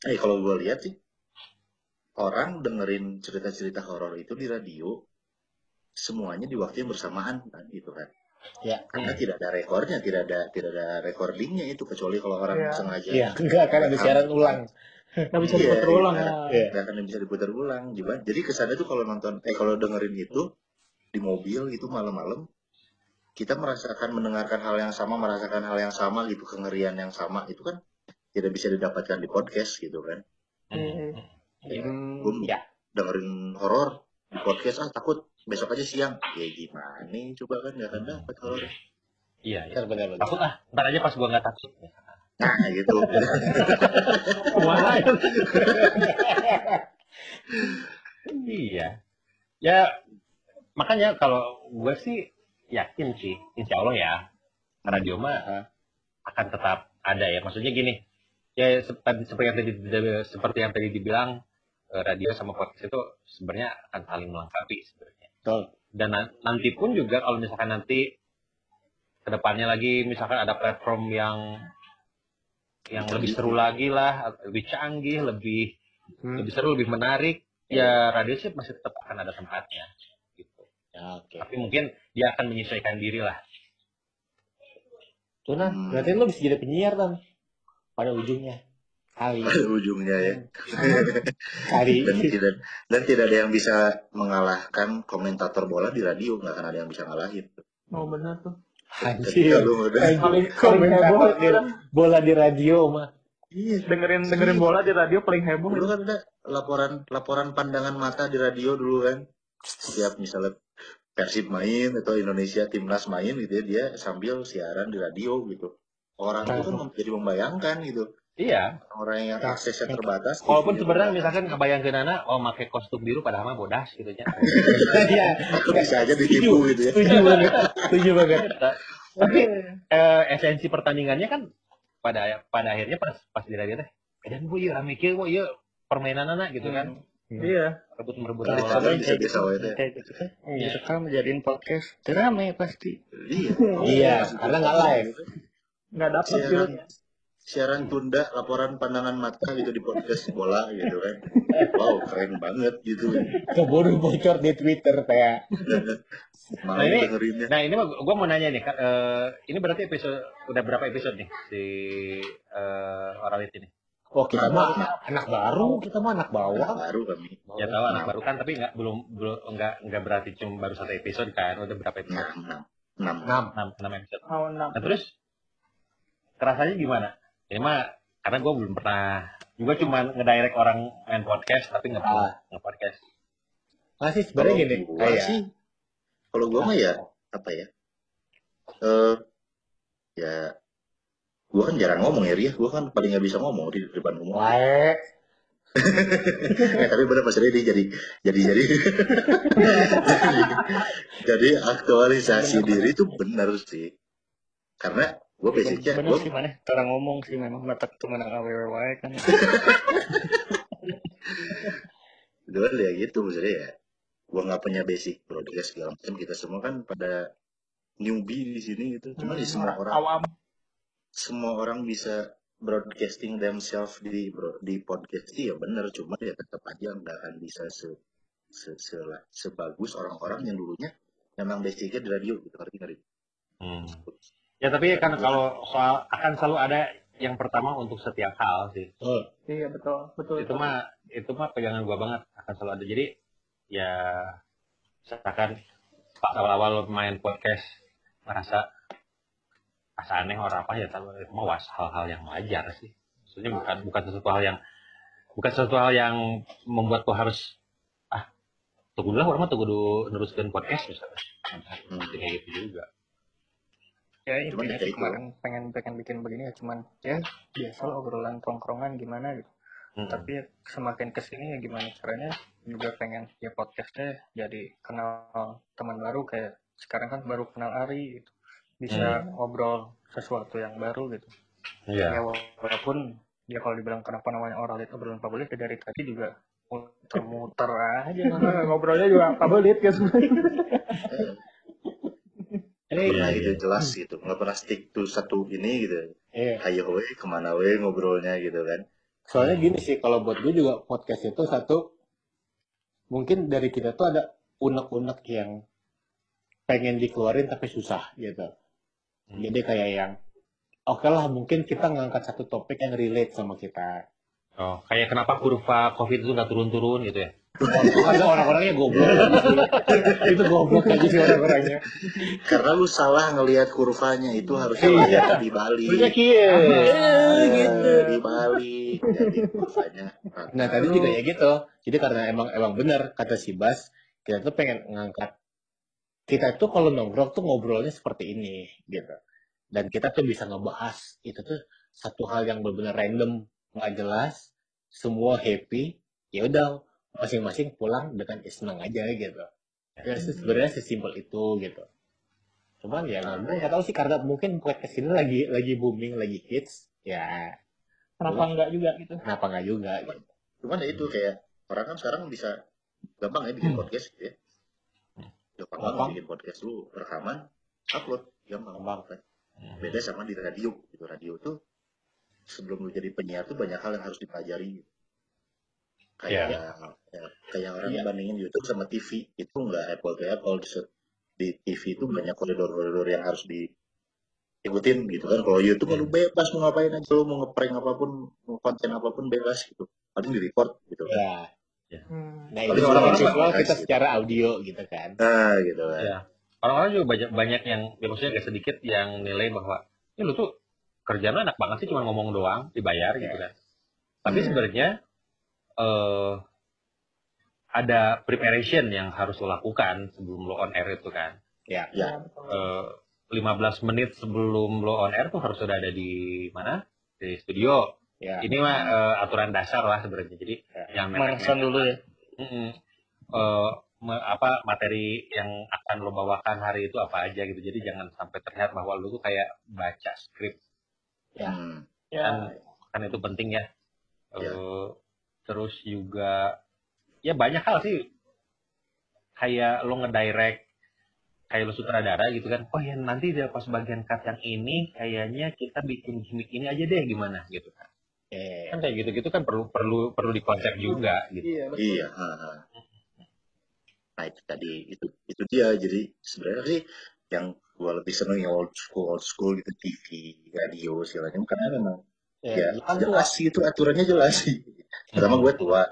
A: eh kalau gue lihat sih orang dengerin cerita-cerita horor itu di radio semuanya di waktu yang bersamaan kan gitu kan
C: Ya.
A: karena tidak ada rekornya tidak ada tidak ada recordingnya itu kecuali kalau orang
D: Iya.
A: sengaja
C: Iya, enggak akan ada siaran ulang
D: nggak bisa
A: Iya,
D: diputar ulang
A: iya.
D: ya.
C: Iya.
A: nggak akan bisa diputar ulang Jadi- jadi kesannya tuh kalau nonton eh kalau dengerin itu di mobil gitu malam-malam kita merasakan mendengarkan hal yang sama merasakan hal yang sama gitu kengerian yang sama itu kan tidak bisa didapatkan di podcast gitu kan
E: Hmm.
C: Hmm,
A: Gua
C: ya
A: dengerin horor di podcast ah takut besok aja siang ya gimana nih coba kan nggak akan dapat horor
E: Iya, iya.
C: benar benar benar
E: Takut ah, ntar aja pas gua nggak takut.
A: nah gitu
E: Iya. Ya makanya kalau gue sih yakin sih, insya Allah ya, radio mah akan tetap ada ya. Maksudnya gini, ya seperti, seperti yang tadi seperti yang tadi dibilang eh, radio sama podcast itu sebenarnya akan saling melengkapi sebenarnya.
C: Betul.
E: Dan na- nanti pun juga kalau misalkan nanti ke depannya lagi misalkan ada platform yang yang lebih seru lagi lah, lebih canggih, lebih
C: Hmm.
E: lebih seru, lebih menarik, ya radio sih masih tetap akan ada tempatnya. Gitu.
C: Ya, oke.
E: Tapi mungkin dia akan menyesuaikan diri lah.
C: Tuh nah,
A: Hmm.
C: berarti lo bisa jadi penyiar kan? Pada ujungnya. Kali.
A: ujungnya ya.
C: Kali.
A: dan tidak dan tidak ada yang bisa mengalahkan komentator bola di radio nggak akan ada yang bisa ngalahin.
D: Oh benar tuh.
C: Anjir.
D: Paling heboh
C: di, bola di radio mah.
A: iya
D: dengerin dengerin bola di radio paling heboh.
A: dulu kan ada laporan laporan pandangan mata di radio dulu kan setiap misalnya Persib main atau Indonesia timnas main gitu ya dia sambil siaran di radio gitu orang itu kan jadi membayangkan gitu
E: Iya,
A: orang yang aksesnya terbatas
E: walaupun sebenarnya misalkan ngebayangkeun anak, oh pakai kostum biru padahal mah bodas gitu nya.
C: Iya.
A: bisa aja ditipu gitu ya
C: Setuju banget. Setuju banget.
E: Tapi eh, esensi pertandingannya kan pada pada akhirnya pas pas di radio teh, dan bu iya rame kieu bu iya permainan anak gitu kan.
D: Iya.
E: Rebut merebut bola.
A: kadang bisa-bisa wae teh.
B: gitu kan
E: Iya.
B: direkam jadiin podcast rame pasti
A: iya
C: Iya, karena nggak live.
D: Nggak dapat
A: siaran
D: filmnya.
A: Siaran tunda laporan pandangan mata gitu di podcast bola gitu kan wow keren banget gitu
C: Keburu bocor di Twitter kayak.
E: Nah, ini-
A: dengerinnya
E: Nah ini gue mau nanya nih, Kak, eh, ini berarti episode udah berapa episode nih si eh, Oralit ini?
C: Oh kita mah anak baru, kita mah anak bawah.
A: baru kami
E: Ya tahu anak baru kan, tapi nggak belum belum nggak nggak berarti cuma baru satu episode kan, udah berapa episode?
A: enam enam enam
C: Enam.
E: Enam, enam episode.
D: Oh, enam.
E: Nah terus kerasanya gimana? Ini mah karena gue belum pernah, gue cuma ngedirect orang main podcast tapi nggak pernah nge-podcast.
C: Nggak sih sebenarnya
A: Kalau
C: gini,
A: gua
C: kayak
A: sih kalau gua mah ya apa ya eh ya gua kan jarang ngomong ya Ria. Gua kan paling nggak bisa ngomong di depan umum. Eh, tapi benar Mas Ria jadi jadi jadi jadi aktualisasi diri itu benar sih. Karena gua basicnya
B: bener
A: gua
B: sih mana cara ngomong sih memang mata tuh menang awewe wae kan
A: Dua ya gitu maksudnya ya. Gua nggak punya basic broadcast segala macam. Kita semua kan pada newbie di sini gitu. Cuma di semua orang
D: Awam.
A: semua orang bisa broadcasting themselves di bro- di podcast ya bener cuma ya tetap aja nggak akan bisa se, se, se- sebagus orang-orang yang dulunya memang basicnya di radio gitu ngerti ngerti
E: Hmm. Ya tapi kan kalau soal akan selalu ada yang pertama untuk setiap hal sih.
C: Betul.
D: Iya betul betul.
E: itu mah itu mah pegangan gua banget akan selalu ada jadi ya misalkan pas awal-awal main podcast merasa asa aneh orang apa ya tapi itu mah was hal-hal yang wajar sih maksudnya bukan bukan sesuatu hal yang bukan sesuatu hal yang membuat gua harus ah tunggu lah orang mah tunggu dulu neruskan podcast misalnya
A: Hmm.
E: kayak gitu juga
B: ya intinya
A: ya
B: sih
A: itu.
B: kemarin pengen pengen bikin begini ya cuman ya biasa lah obrolan tongkrongan gimana gitu
E: Hmm.
B: tapi ya semakin ke sini ya gimana caranya juga pengen ya podcastnya jadi kenal teman baru kayak sekarang kan baru kenal Ari gitu bisa ngobrol sesuatu yang baru gitu
E: iya
B: ya walaupun dia kalau dibilang kenapa namanya oral itu obrolan publik ya dari tadi juga muter-muter aja
D: ngobrolnya juga pabelit gitu.
C: Ini
E: Iya,
A: nah
E: iya.
A: itu jelas gitu nggak pernah stick to satu ini gitu
C: iya.
A: ayo we ke mana we ngobrolnya gitu kan
C: Soalnya gini sih, kalau buat gue juga podcast itu satu, mungkin dari kita tuh ada unek-unek yang pengen dikeluarin tapi susah gitu.
E: Hmm.
C: Jadi kayak yang, oke lah mungkin kita ngangkat satu topik yang relate sama kita.
E: oh kayak kenapa kurva covid itu nggak turun-turun gitu ya
C: Orang-orangnya goblok. itu goblok aja sih orang-orangnya.
A: karena lu salah ngelihat kurvanya itu harusnya
C: Iya.
A: di Bali
C: Punya kie.
A: gitu di Bali jadi kurvanya
C: Nah tadi juga ya gitu. Jadi karena emang emang benar kata si Bas, kita tuh pengen ngangkat kita tuh kalau nongkrong tuh ngobrolnya seperti ini gitu. Dan kita tuh bisa ngebahas itu tuh satu hal yang benar-benar random, nggak jelas, semua happy, ya udah masing-masing pulang dengan senang aja gitu. ya sih sebenarnya sesimpel itu gitu cuman ya
A: Nah,
C: gue nggak tahu sih karena mungkin podcast ini lagi lagi booming lagi hits ya
D: Kenapa enggak juga gitu?
C: kenapa nggak juga gitu.
A: cuman ya itu kayak orang kan sekarang bisa gampang ya bikin
E: Hmm.
A: podcast gitu ya gampang
C: Gampang.
A: banget bikin podcast lu rekaman upload gampang
C: Gampang.
A: kan beda sama di radio gitu radio tuh sebelum lu jadi penyiar tuh banyak hal yang harus dipelajari gitu. Kayak ya, kayak orang
C: Iya.
A: bandingin YouTube sama TV itu nggak apple to apple di, di TV itu banyak koridor-koridor yang harus diikutin gitu kan kalau YouTube kan lu bebas mau ngapain aja lu mau ngeprank apa pun mau konten apa pun bebas gitu paling di report gitu kan
C: ya
D: Hmm.
C: nah
A: Tapi
C: itu
A: orang-orang
C: orang
A: suka
C: kita
A: gitu.
C: secara audio gitu kan
A: nah gitu kan
E: Iya. Orang-orang juga banyak banyak yang ya maksudnya agak sedikit yang nilai bahwa ya lu tuh kerjaan lu enak banget sih cuma ngomong doang dibayar gitu kan. Tapi
A: Hmm.
E: sebenarnya eh ada preparation yang harus lo lakukan sebelum lo on air itu kan.
C: ya
A: ya
D: betul.
E: Eh 15 menit sebelum lo on air tuh harus sudah ada di mana? Di studio.
C: ya
E: Ini mah eh, aturan dasar lah sebenarnya. Jadi
C: Ya.
E: yang
B: Manasan dulu ya.
E: Mm-mm. Eh, me- apa materi yang akan lo bawakan hari itu apa aja gitu jadi jangan sampai terlihat bahwa lo tuh kayak baca skrip
C: Ya.
D: Ya.
E: kan kan itu penting ya
A: Ya.
E: Terus juga ya banyak hal sih. Kayak lo ngedirect kayak lo sutradara gitu kan. Oh ya nanti dia pas bagian cut yang ini kayaknya kita bikin gimmick ini aja deh gimana? Gitu kan.
C: Eh,
E: kan kayak gitu gitu kan perlu perlu perlu dikonsep juga gitu.
D: Iya, betul.
A: Iya. ha, ha. Nah itu tadi itu itu dia. Jadi sebenarnya sih yang gua lebih seneng yang old school old school gitu TV radio segala macam. Karena memang
C: ya,
A: ya,
C: tua.
A: jelas sih itu aturannya jelas sih. Pertama gue tua.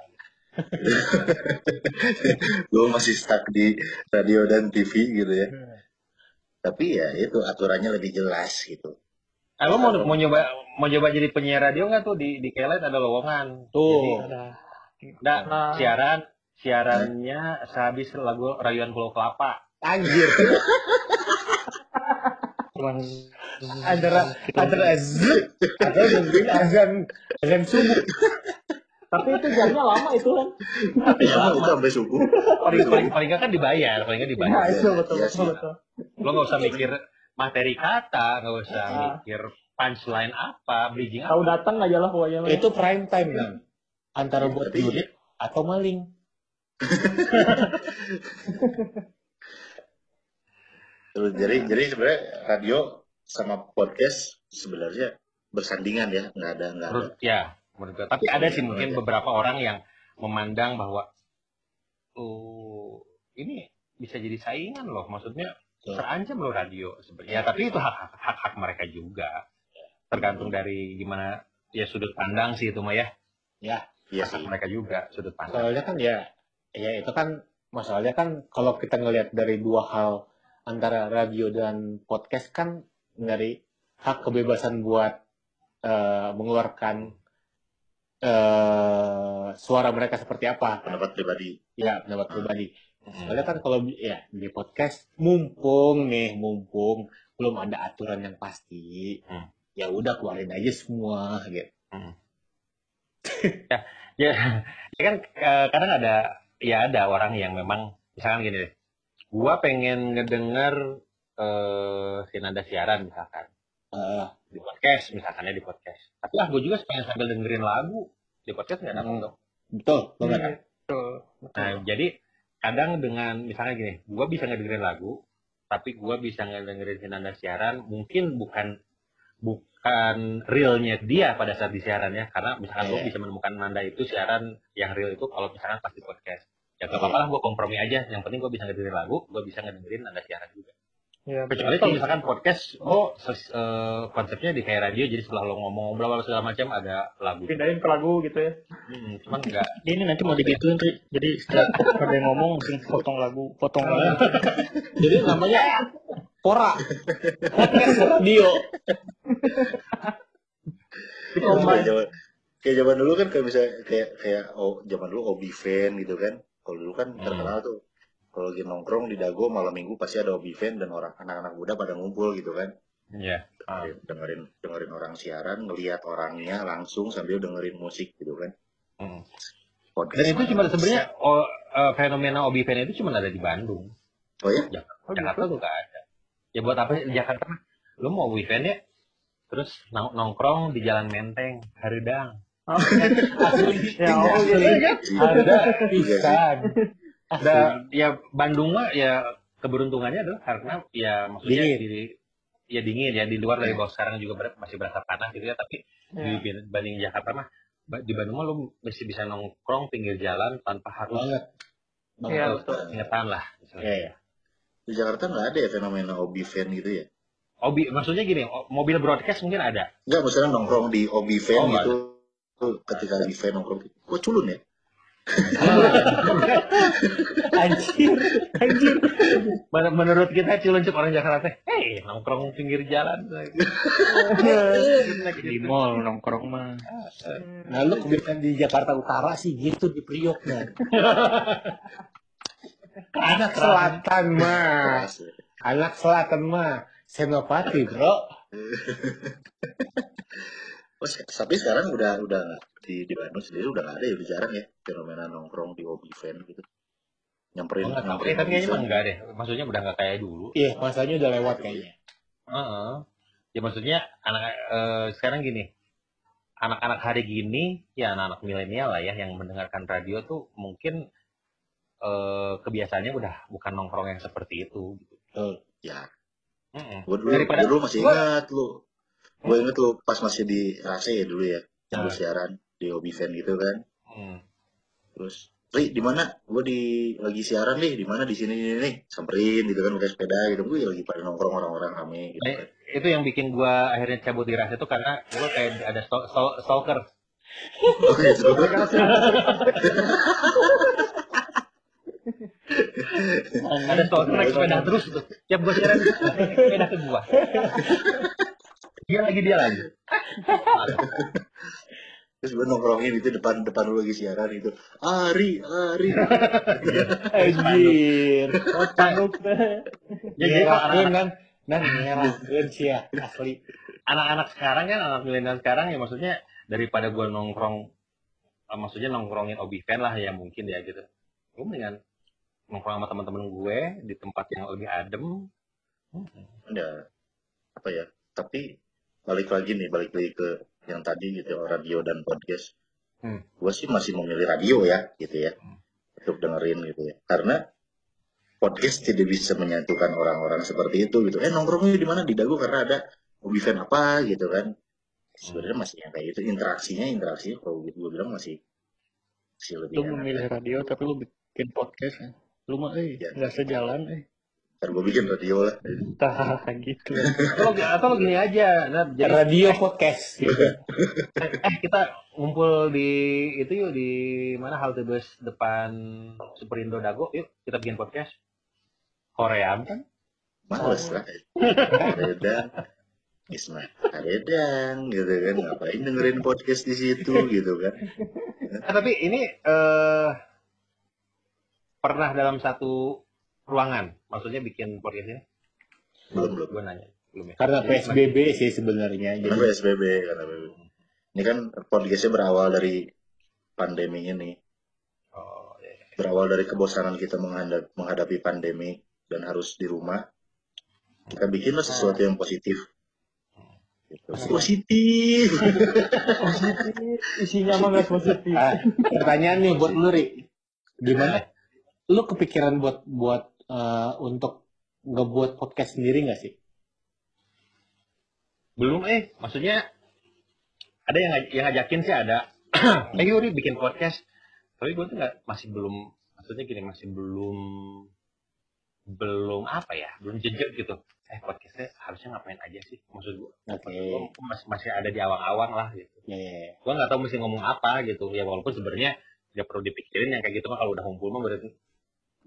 A: gue masih stuck di radio dan TV gitu ya. Tapi ya itu aturannya lebih jelas gitu.
E: Eh, lo mau mau nyoba mau coba jadi penyiar radio nggak tuh di di Kelet ada lowongan.
C: Tuh.
E: Jadi,
B: Ada.
D: Nah.
E: siaran siarannya sehabis lagu rayuan Pulau Kelapa.
C: anjir antara antara azan atau mungkin azan azan subuh
D: Tapi itu jamnya lama itu kan.
A: Ya, itu sampai subuh.
E: Paling paling paling kan dibayar, paling nggak dibayar.
D: Nah, itu betul
A: Iya
D: betul.
E: Lo nggak usah mikir materi kata, nggak usah
D: Ah.
E: mikir punchline apa, bridging
D: Tahu datang aja lah pokoknya.
C: itu prime time kan antara buat jurit atau maling
A: Terus jadi jadi sebenarnya radio sama podcast sebenarnya bersandingan ya, nggak ada nggak ada.
E: Ya, menurut gue. Tapi ada sih mungkin beberapa orang yang memandang bahwa oh ini bisa jadi saingan loh, maksudnya
C: Betul.
E: terancam loh radio sebenarnya. Ya, tapi itu hak hak hak mereka juga. Tergantung dari gimana ya sudut pandang sih itu mah ya.
C: ya
A: Iya
E: Hak
A: sih.
E: mereka juga sudut pandang.
C: soalnya kan ya ya itu kan masalahnya kan kalau kita ngelihat dari dua hal antara radio dan podcast kan dari hak kebebasan buat eh, mengeluarkan eh, suara mereka seperti apa
A: Pendapat pribadi.
C: ya pendapat
A: Hmm.
C: pribadi
E: Mm.
C: soalnya kan kalau ya di podcast mumpung nih mumpung belum ada aturan yang pasti
E: Hmm.
C: ya udah keluarin aja semua gitu
E: ya, ya kan eh, kadang ada ya ada orang yang memang misalkan gini deh, gua pengen ngedenger eh siaran misalkan
C: Eh,
E: di podcast misalkan ya di podcast. Tapi ah gue juga pengen sambil dengerin lagu di podcast nggak dapat
C: Hmm.
E: dong.
C: betul banget
B: Iya. Betul.
E: Nah jadi kadang dengan misalnya gini, gua bisa ngedengerin lagu, tapi gua bisa ngedengerin si nada siaran mungkin bukan bukan realnya dia pada saat di siaran ya karena misalkan gue
C: Iya.
E: bisa menemukan nanda itu siaran yang real itu kalau misalkan pas di podcast ya gak
C: Iya.
E: apa-apa lah gue kompromi aja yang penting gue bisa ngedengerin lagu gue bisa ngedengerin nanda siaran juga
B: Ya,
E: kecuali kalau misalkan podcast oh ses- eh, konsepnya di kayak radio jadi setelah lo ngomong bla bla segala macam ada lagu
D: Pindahin ke lagu gitu ya.
E: hmm, cuman enggak
B: ini nanti mau digituin Ri. Jadi setiap ada yang ngomong langsung potong lagu, potong lagu.
C: jadi namanya pora podcast radio
A: kayak zaman kayak zaman dulu kan kayak bisa kayak kayak oh zaman dulu Obi fan gitu kan. Kalau dulu kan
E: Hmm.
A: terkenal tuh kalau lagi nongkrong di Dago malam minggu pasti ada Obi fan dan orang anak-anak muda pada ngumpul gitu kan.
E: ya
A: Dengerin, dengerin dengerin orang siaran, ngelihat orangnya langsung sambil dengerin musik gitu kan. Podcast
E: dan itu cuma sebenarnya oh, eh, fenomena obi fan itu cuma ada di Bandung
A: Oh ya?
D: Oh,
E: Jakarta
D: gitu.
E: tuh gak ada. Ya buat apa sih Jakarta mah? Lu mau weekend ya? Terus nong- nongkrong di Jalan Menteng, Haridang.
D: Oh, ya, oh, gitu.
C: Ada pisan.
E: Ada ya Bandung mah ya keberuntungannya adalah karena ya maksudnya
C: Dingin.
E: di ya dingin ya di luar dari bawah sekarang juga ber- masih berasa panas gitu ya tapi
D: Ya.
E: dibanding Jakarta mah di Bandung mah lu masih bisa nongkrong pinggir jalan tanpa harus
C: Banget. Banget.
D: betul.
E: ingetan lah misalnya.
C: Iya, iya.
A: Di Jakarta nggak ada ya fenomena obi fan gitu ya?
E: Obi, maksudnya gini, mobil broadcast mungkin ada.
A: Enggak, misalnya nongkrong di obi fan
E: Oh, nggak
A: gitu. Tuh, ketika di fan nongkrong gitu. Kok culun ya?
C: Anjir. Anjir.
E: Men- Menurut kita ciluncuk orang Jakarta teh, hey nongkrong pinggir jalan.
B: di mall nongkrong mah
C: Nah, lu kebiasaan di Jakarta Utara sih gitu di Priok kan. Anak selatan mah. Anak selatan mah. Senopati, bro.
A: Oh, se- tapi sekarang udah udah nggak di di Bandung sendiri udah nggak ada ya udah jarang ya fenomena nongkrong di obi fan gitu. Nyamperin
E: Oh, nggak
A: nyamperin
E: tapi kayaknya mah enggak deh. Maksudnya udah enggak kayak dulu.
C: Iya, masanya udah lewat kayaknya.
E: Heeh. Ya maksudnya anak eh, sekarang gini. Anak-anak hari gini, ya anak-anak milenial lah ya yang mendengarkan radio tuh mungkin eh, kebiasaannya udah bukan nongkrong yang seperti itu. Gitu.
C: Betul.
A: Ya,
E: Mm-mm.
A: gua dulu,
E: Daripada-
A: dulu masih
E: gua-
A: ingat lu. Gue inget lu pas masih di RAC ya dulu ya, yang lu
E: Nah.
A: siaran di obi fan gitu kan.
E: Mm.
A: Terus, Ri, di mana? Gue di lagi siaran nih, di mana di sini nih, nih, samperin gitu kan pakai sepeda gitu. Gue lagi pada nongkrong orang-orang rame gitu.
E: Eh,
A: kan.
E: itu yang bikin gua akhirnya cabut di rasa itu karena gua kayak ada stal- stal- stalker
A: Oh, gitu.
E: ada stalker naik sepeda terus tuh tiap gua siaran naik sepeda ke gua dia lagi dia lagi
A: Terus gue nongkrongin itu depan depan lu lagi siaran itu. Ari, Ari.
C: Anjir.
D: Tanduk teh.
E: ya jadi
C: Ngerakeun
E: anak-anak
C: kan. Nan ngerakeun sih ya, asli.
E: anak-anak sekarang kan anak milenial sekarang ya maksudnya daripada gua nongkrong eh, maksudnya nongkrongin obi fan lah ya mungkin ya gitu gua mendingan nongkrong sama teman-teman gue di tempat yang lebih adem
A: Ya, apa ya? Tapi balik lagi nih, balik lagi ke yang tadi gitu, radio dan podcast.
E: Hmm.
A: Gue sih masih memilih radio ya, gitu ya,
E: Hmm.
A: untuk dengerin gitu ya. Karena podcast tidak bisa menyatukan orang-orang seperti itu gitu. Eh nongkrongnya di mana? Di Dago karena ada hobi fan apa gitu kan. Sebenarnya masih yang kayak gitu. Interaksinya, interaksinya kalau gitu gue bilang masih masih lebih
B: lu memilih radio tapi lu bikin podcast ya lu mah eh
A: Ya.
B: nggak sejalan eh
A: Ntar gue bikin radio lah.
B: tah gitu
E: atau, atau gini aja nah, jadi
C: Radio podcast gitu.
E: eh kita ngumpul di itu yuk di mana halte bus depan Superindo Dago yuk kita bikin podcast Korea kan
A: Males lah. Redang. Isma, Redang gitu kan. Ngapain dengerin podcast di situ gitu kan.
E: Eh, tapi ini eh pernah dalam satu ruangan maksudnya bikin podcast ini
A: Belum, belum.
E: gue nanya belum ya
C: Karena
E: Jadi,
C: PSBB sih sebenarnya.
A: Karena
C: Jadi
A: PSBB. Karena PSBB. Ini kan podcastnya berawal dari pandemi ini.
E: oh, iya, iya.
A: Berawal dari kebosanan kita menghadap- menghadapi pandemi dan harus di rumah. Kita bikinlah sesuatu yang positif. Gitu. Positif.
D: Isinya mah nggak positif.
C: ah, pertanyaan nih buat lu, Ri. Gimana? Lu kepikiran buat buat eh, untuk ngebuat podcast sendiri nggak sih?
E: belum eh. Maksudnya ada yang yang ngajakin sih ada. Eh Yuri bikin podcast. Tapi gue tuh nggak masih belum maksudnya gini masih belum belum apa ya belum jejak gitu. Eh podcastnya harusnya ngapain aja sih maksud gue. Gua masih masih ada di awang-awang lah gitu.
C: Ya, ya, ya.
E: gue nggak tahu mesti ngomong apa gitu. Ya walaupun sebenarnya nggak perlu dipikirin yang kayak gitu mah kalau udah ngumpul mah berarti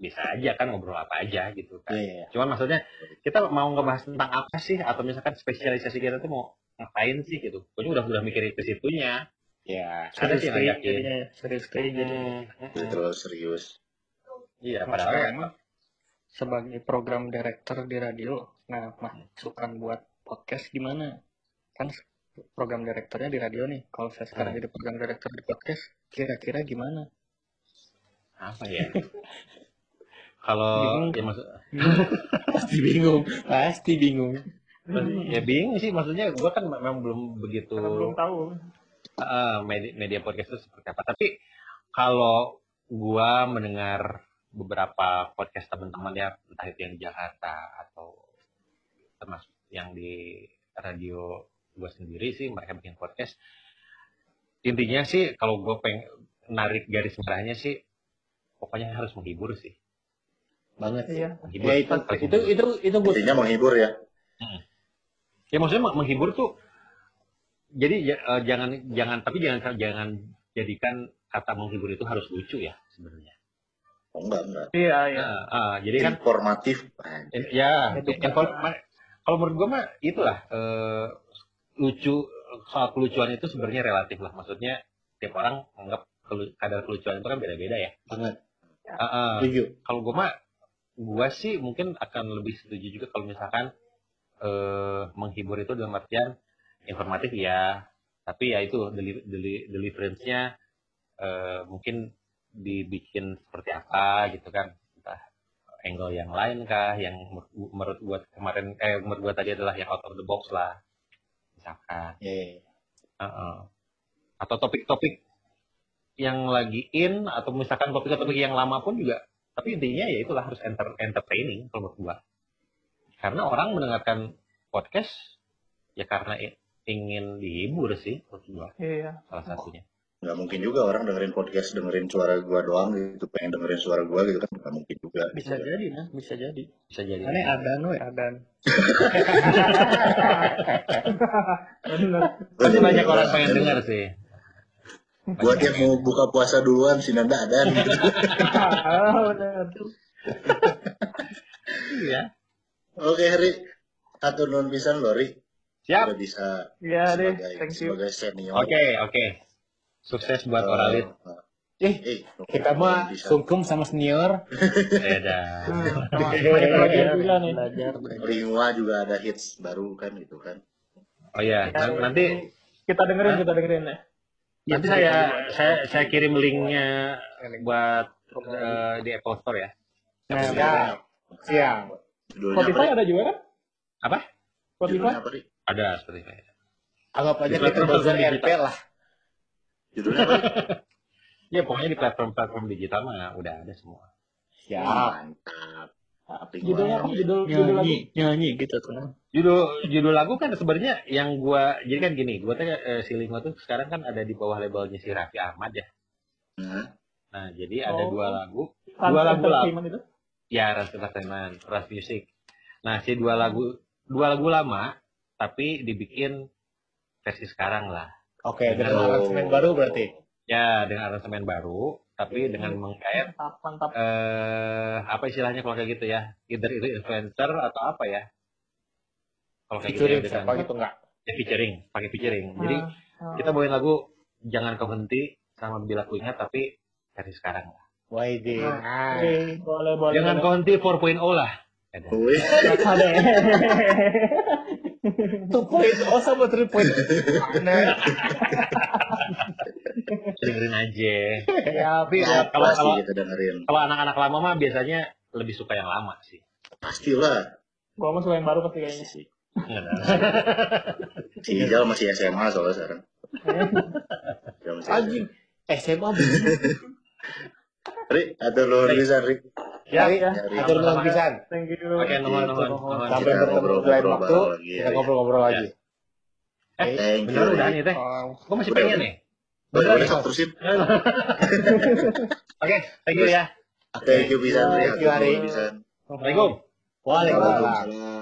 E: bisa aja kan ngobrol apa aja gitu kan
C: Ya, ya, ya.
E: Cuman maksudnya kita mau ngebahas tentang apa sih atau misalkan spesialisasi kita tuh mau ngapain sih gitu. Gue udah udah mikirin ke situnya.
C: Ya.
E: Ada
B: serius
E: sih ngajakin.
B: ya, serius jadi
A: Jadi terlalu serius.
E: Iya, padahal
B: emang sebagai program director di radio nah masukan buat podcast gimana kan program direkturnya di radio nih kalau saya sekarang
E: Hmm.
B: jadi program director di podcast kira-kira gimana
E: apa ya? kalau ya maksud
C: Pasti bingung, pasti bingung.
E: ya bingung sih maksudnya gue kan memang belum begitu
B: Karena belum tahu.
E: eh, media, media podcast itu seperti apa. Tapi kalau gua mendengar beberapa podcast teman-teman ya entah itu yang di Jakarta atau termasuk yang di radio gua sendiri sih mereka bikin podcast intinya sih kalau gue pengen narik garis merahnya sih pokoknya harus menghibur sih
C: Banget.
B: Iya.
E: menghibur
C: Ya itu itu
E: penting.
C: itu itu gue
A: Intinya menghibur ya.
E: ya maksudnya meng- menghibur tuh jadi ya- eh, jangan jangan tapi jangan jangan jadikan kata menghibur itu harus lucu ya sebenarnya
A: Oh, enggak, enggak.
B: Iya, iya.
E: Nah, ah, jadi kan
A: Informatif.
E: in- ya inform- kalau menurut gue mah itulah eh, lucu soal kelucuan itu sebenarnya relatif lah maksudnya tiap orang anggap kelu- kadar kelucuan itu kan beda-beda ya
C: banget.
E: Ah.
C: Setuju.
E: kalau gue mah gue sih mungkin akan lebih setuju juga kalau misalkan eh, menghibur itu dalam artian informatif ya. Tapi ya itu deli- deli- deliverance-nya eh, mungkin dibikin seperti apa gitu kan. Entah angle yang lain kah yang menurut- gue kemarin eh menurut gue tadi adalah yang out of the box lah. Misalkan.
C: Ya,
E: Heeh. atau topik-topik yang lagi in atau misalkan topik-topik yang lama pun juga tapi intinya ya itulah harus enter, entertaining kalau menurut gua karena orang mendengarkan podcast ya karena ingin dihibur sih menurut gua
B: Iya.
E: salah satunya
A: Nggak mungkin juga orang dengerin podcast, dengerin suara gua doang gitu. Pengen dengerin suara gua gitu kan. Nggak mungkin juga.
B: Bisa jadi, nah. Bisa jadi.
E: bisa jadi
B: Aneh adan, we. Adan. Bener.
E: pasti banyak orang pengen dengar sih
A: Buat yang mau buka puasa duluan, si Nanda ada.
B: Bener.
E: iya
A: Oke, Ri. Atur non pisan lo, Ri.
E: siap
A: Udah bisa
B: Iya deh,
A: sebagai,
B: thank you.
A: sebagai senior.
E: oke oke sukses buat
A: Eh,
E: oralit
C: Eh,
A: eh,
C: kita mah
A: bisa.
C: sungkem sama senior.
E: beda.
A: Lingua juga ada hits baru kan gitu kan.
E: oh ya
B: Ya,
E: nanti
B: kita dengerin, kita dengerin ya.
E: Nanti saya saya saya kirim linknya buat eh, di Apple Store ya.
B: Nah,
C: Siap. Siap.
A: Judulnya apa,
B: Spotify ada juga kan?
E: Apa?
B: Spotify?
E: Ada seperti itu.
C: Anggap aja
E: Di
C: kita
E: digital.
C: RP lah.
A: Judulnya apa?
E: Ya pokoknya di platform-platform digital mah udah ada semua.
C: Siap.
A: Mantap.
B: Judulnya apa? Judul, judul lagu?
D: nyanyi gitu tuh.
E: Judul judul lagu kan sebenarnya yang gua jadi kan gini, gua tuh eh, si Lingua tuh sekarang kan ada di bawah labelnya si Raffi Ahmad ya.
A: Nah,
E: Nah, jadi ada
B: Oh.
E: dua lagu,
B: Fun
E: Dua lagu lah.
B: Entertainment itu?
E: ya Ras Entertainment, Ras Music. Nah, si dua lagu dua lagu lama tapi dibikin versi sekarang lah.
C: Oke, dengan
A: Oh.
C: aransemen baru berarti.
E: Ya, dengan aransemen baru, tapi dengan menggait
B: Mantap, mantap.
E: eh apa istilahnya kalau kayak gitu ya? Either itu influencer atau apa ya? Kalau kayak gitu ya
C: Featuring
E: dengan
C: siapa gitu enggak?
E: ya, featuring, pakai featuring. Jadi
B: Ah,
E: kita bawain lagu Jangan Kau Henti sama Bila Ku Ingat tapi versi sekarang lah.
C: Widi.
B: Nah,
C: Nah,
B: Oke, boleh, boleh.
E: Jangan Henti 4.0 lah. Ada.
A: wih,
B: Ada.
C: two point oh sama three point. Nah,
E: Dengerin aja.
B: Ya,
E: Tapi
B: ya.
E: ya, kalau
A: pasti
E: kalau
A: kita dengerin.
E: kalau anak-anak lama mah biasanya lebih suka yang lama sih.
A: Pastilah.
B: Gua mah suka yang baru pasti kayaknya.
E: Ada.
A: Si Ijal masih SMA soalnya sekarang.
C: Anjing. SMA
A: Ri, ada lo bisa Ri.
B: Ya, ya.
C: Atur nuhun pisan.
B: Thank you.
E: Oke, nuhun nuhun
B: Gitu,
E: nuhun.
C: Sampai
A: Kita
C: bertemu di lain waktu.
A: lagi,
C: Kita
A: ya.
C: ngobrol-ngobrol lagi.
E: Eh,
A: Thank
E: bener
A: you.
E: udah nih teh. Gue masih pengen nih.
A: Boleh, terusin.
E: Oke, thank you ya.
A: Thank you, bisa.
C: Thank you, Ari.
A: Bisa.
E: Assalamualaikum.
A: Waalaikumsalam.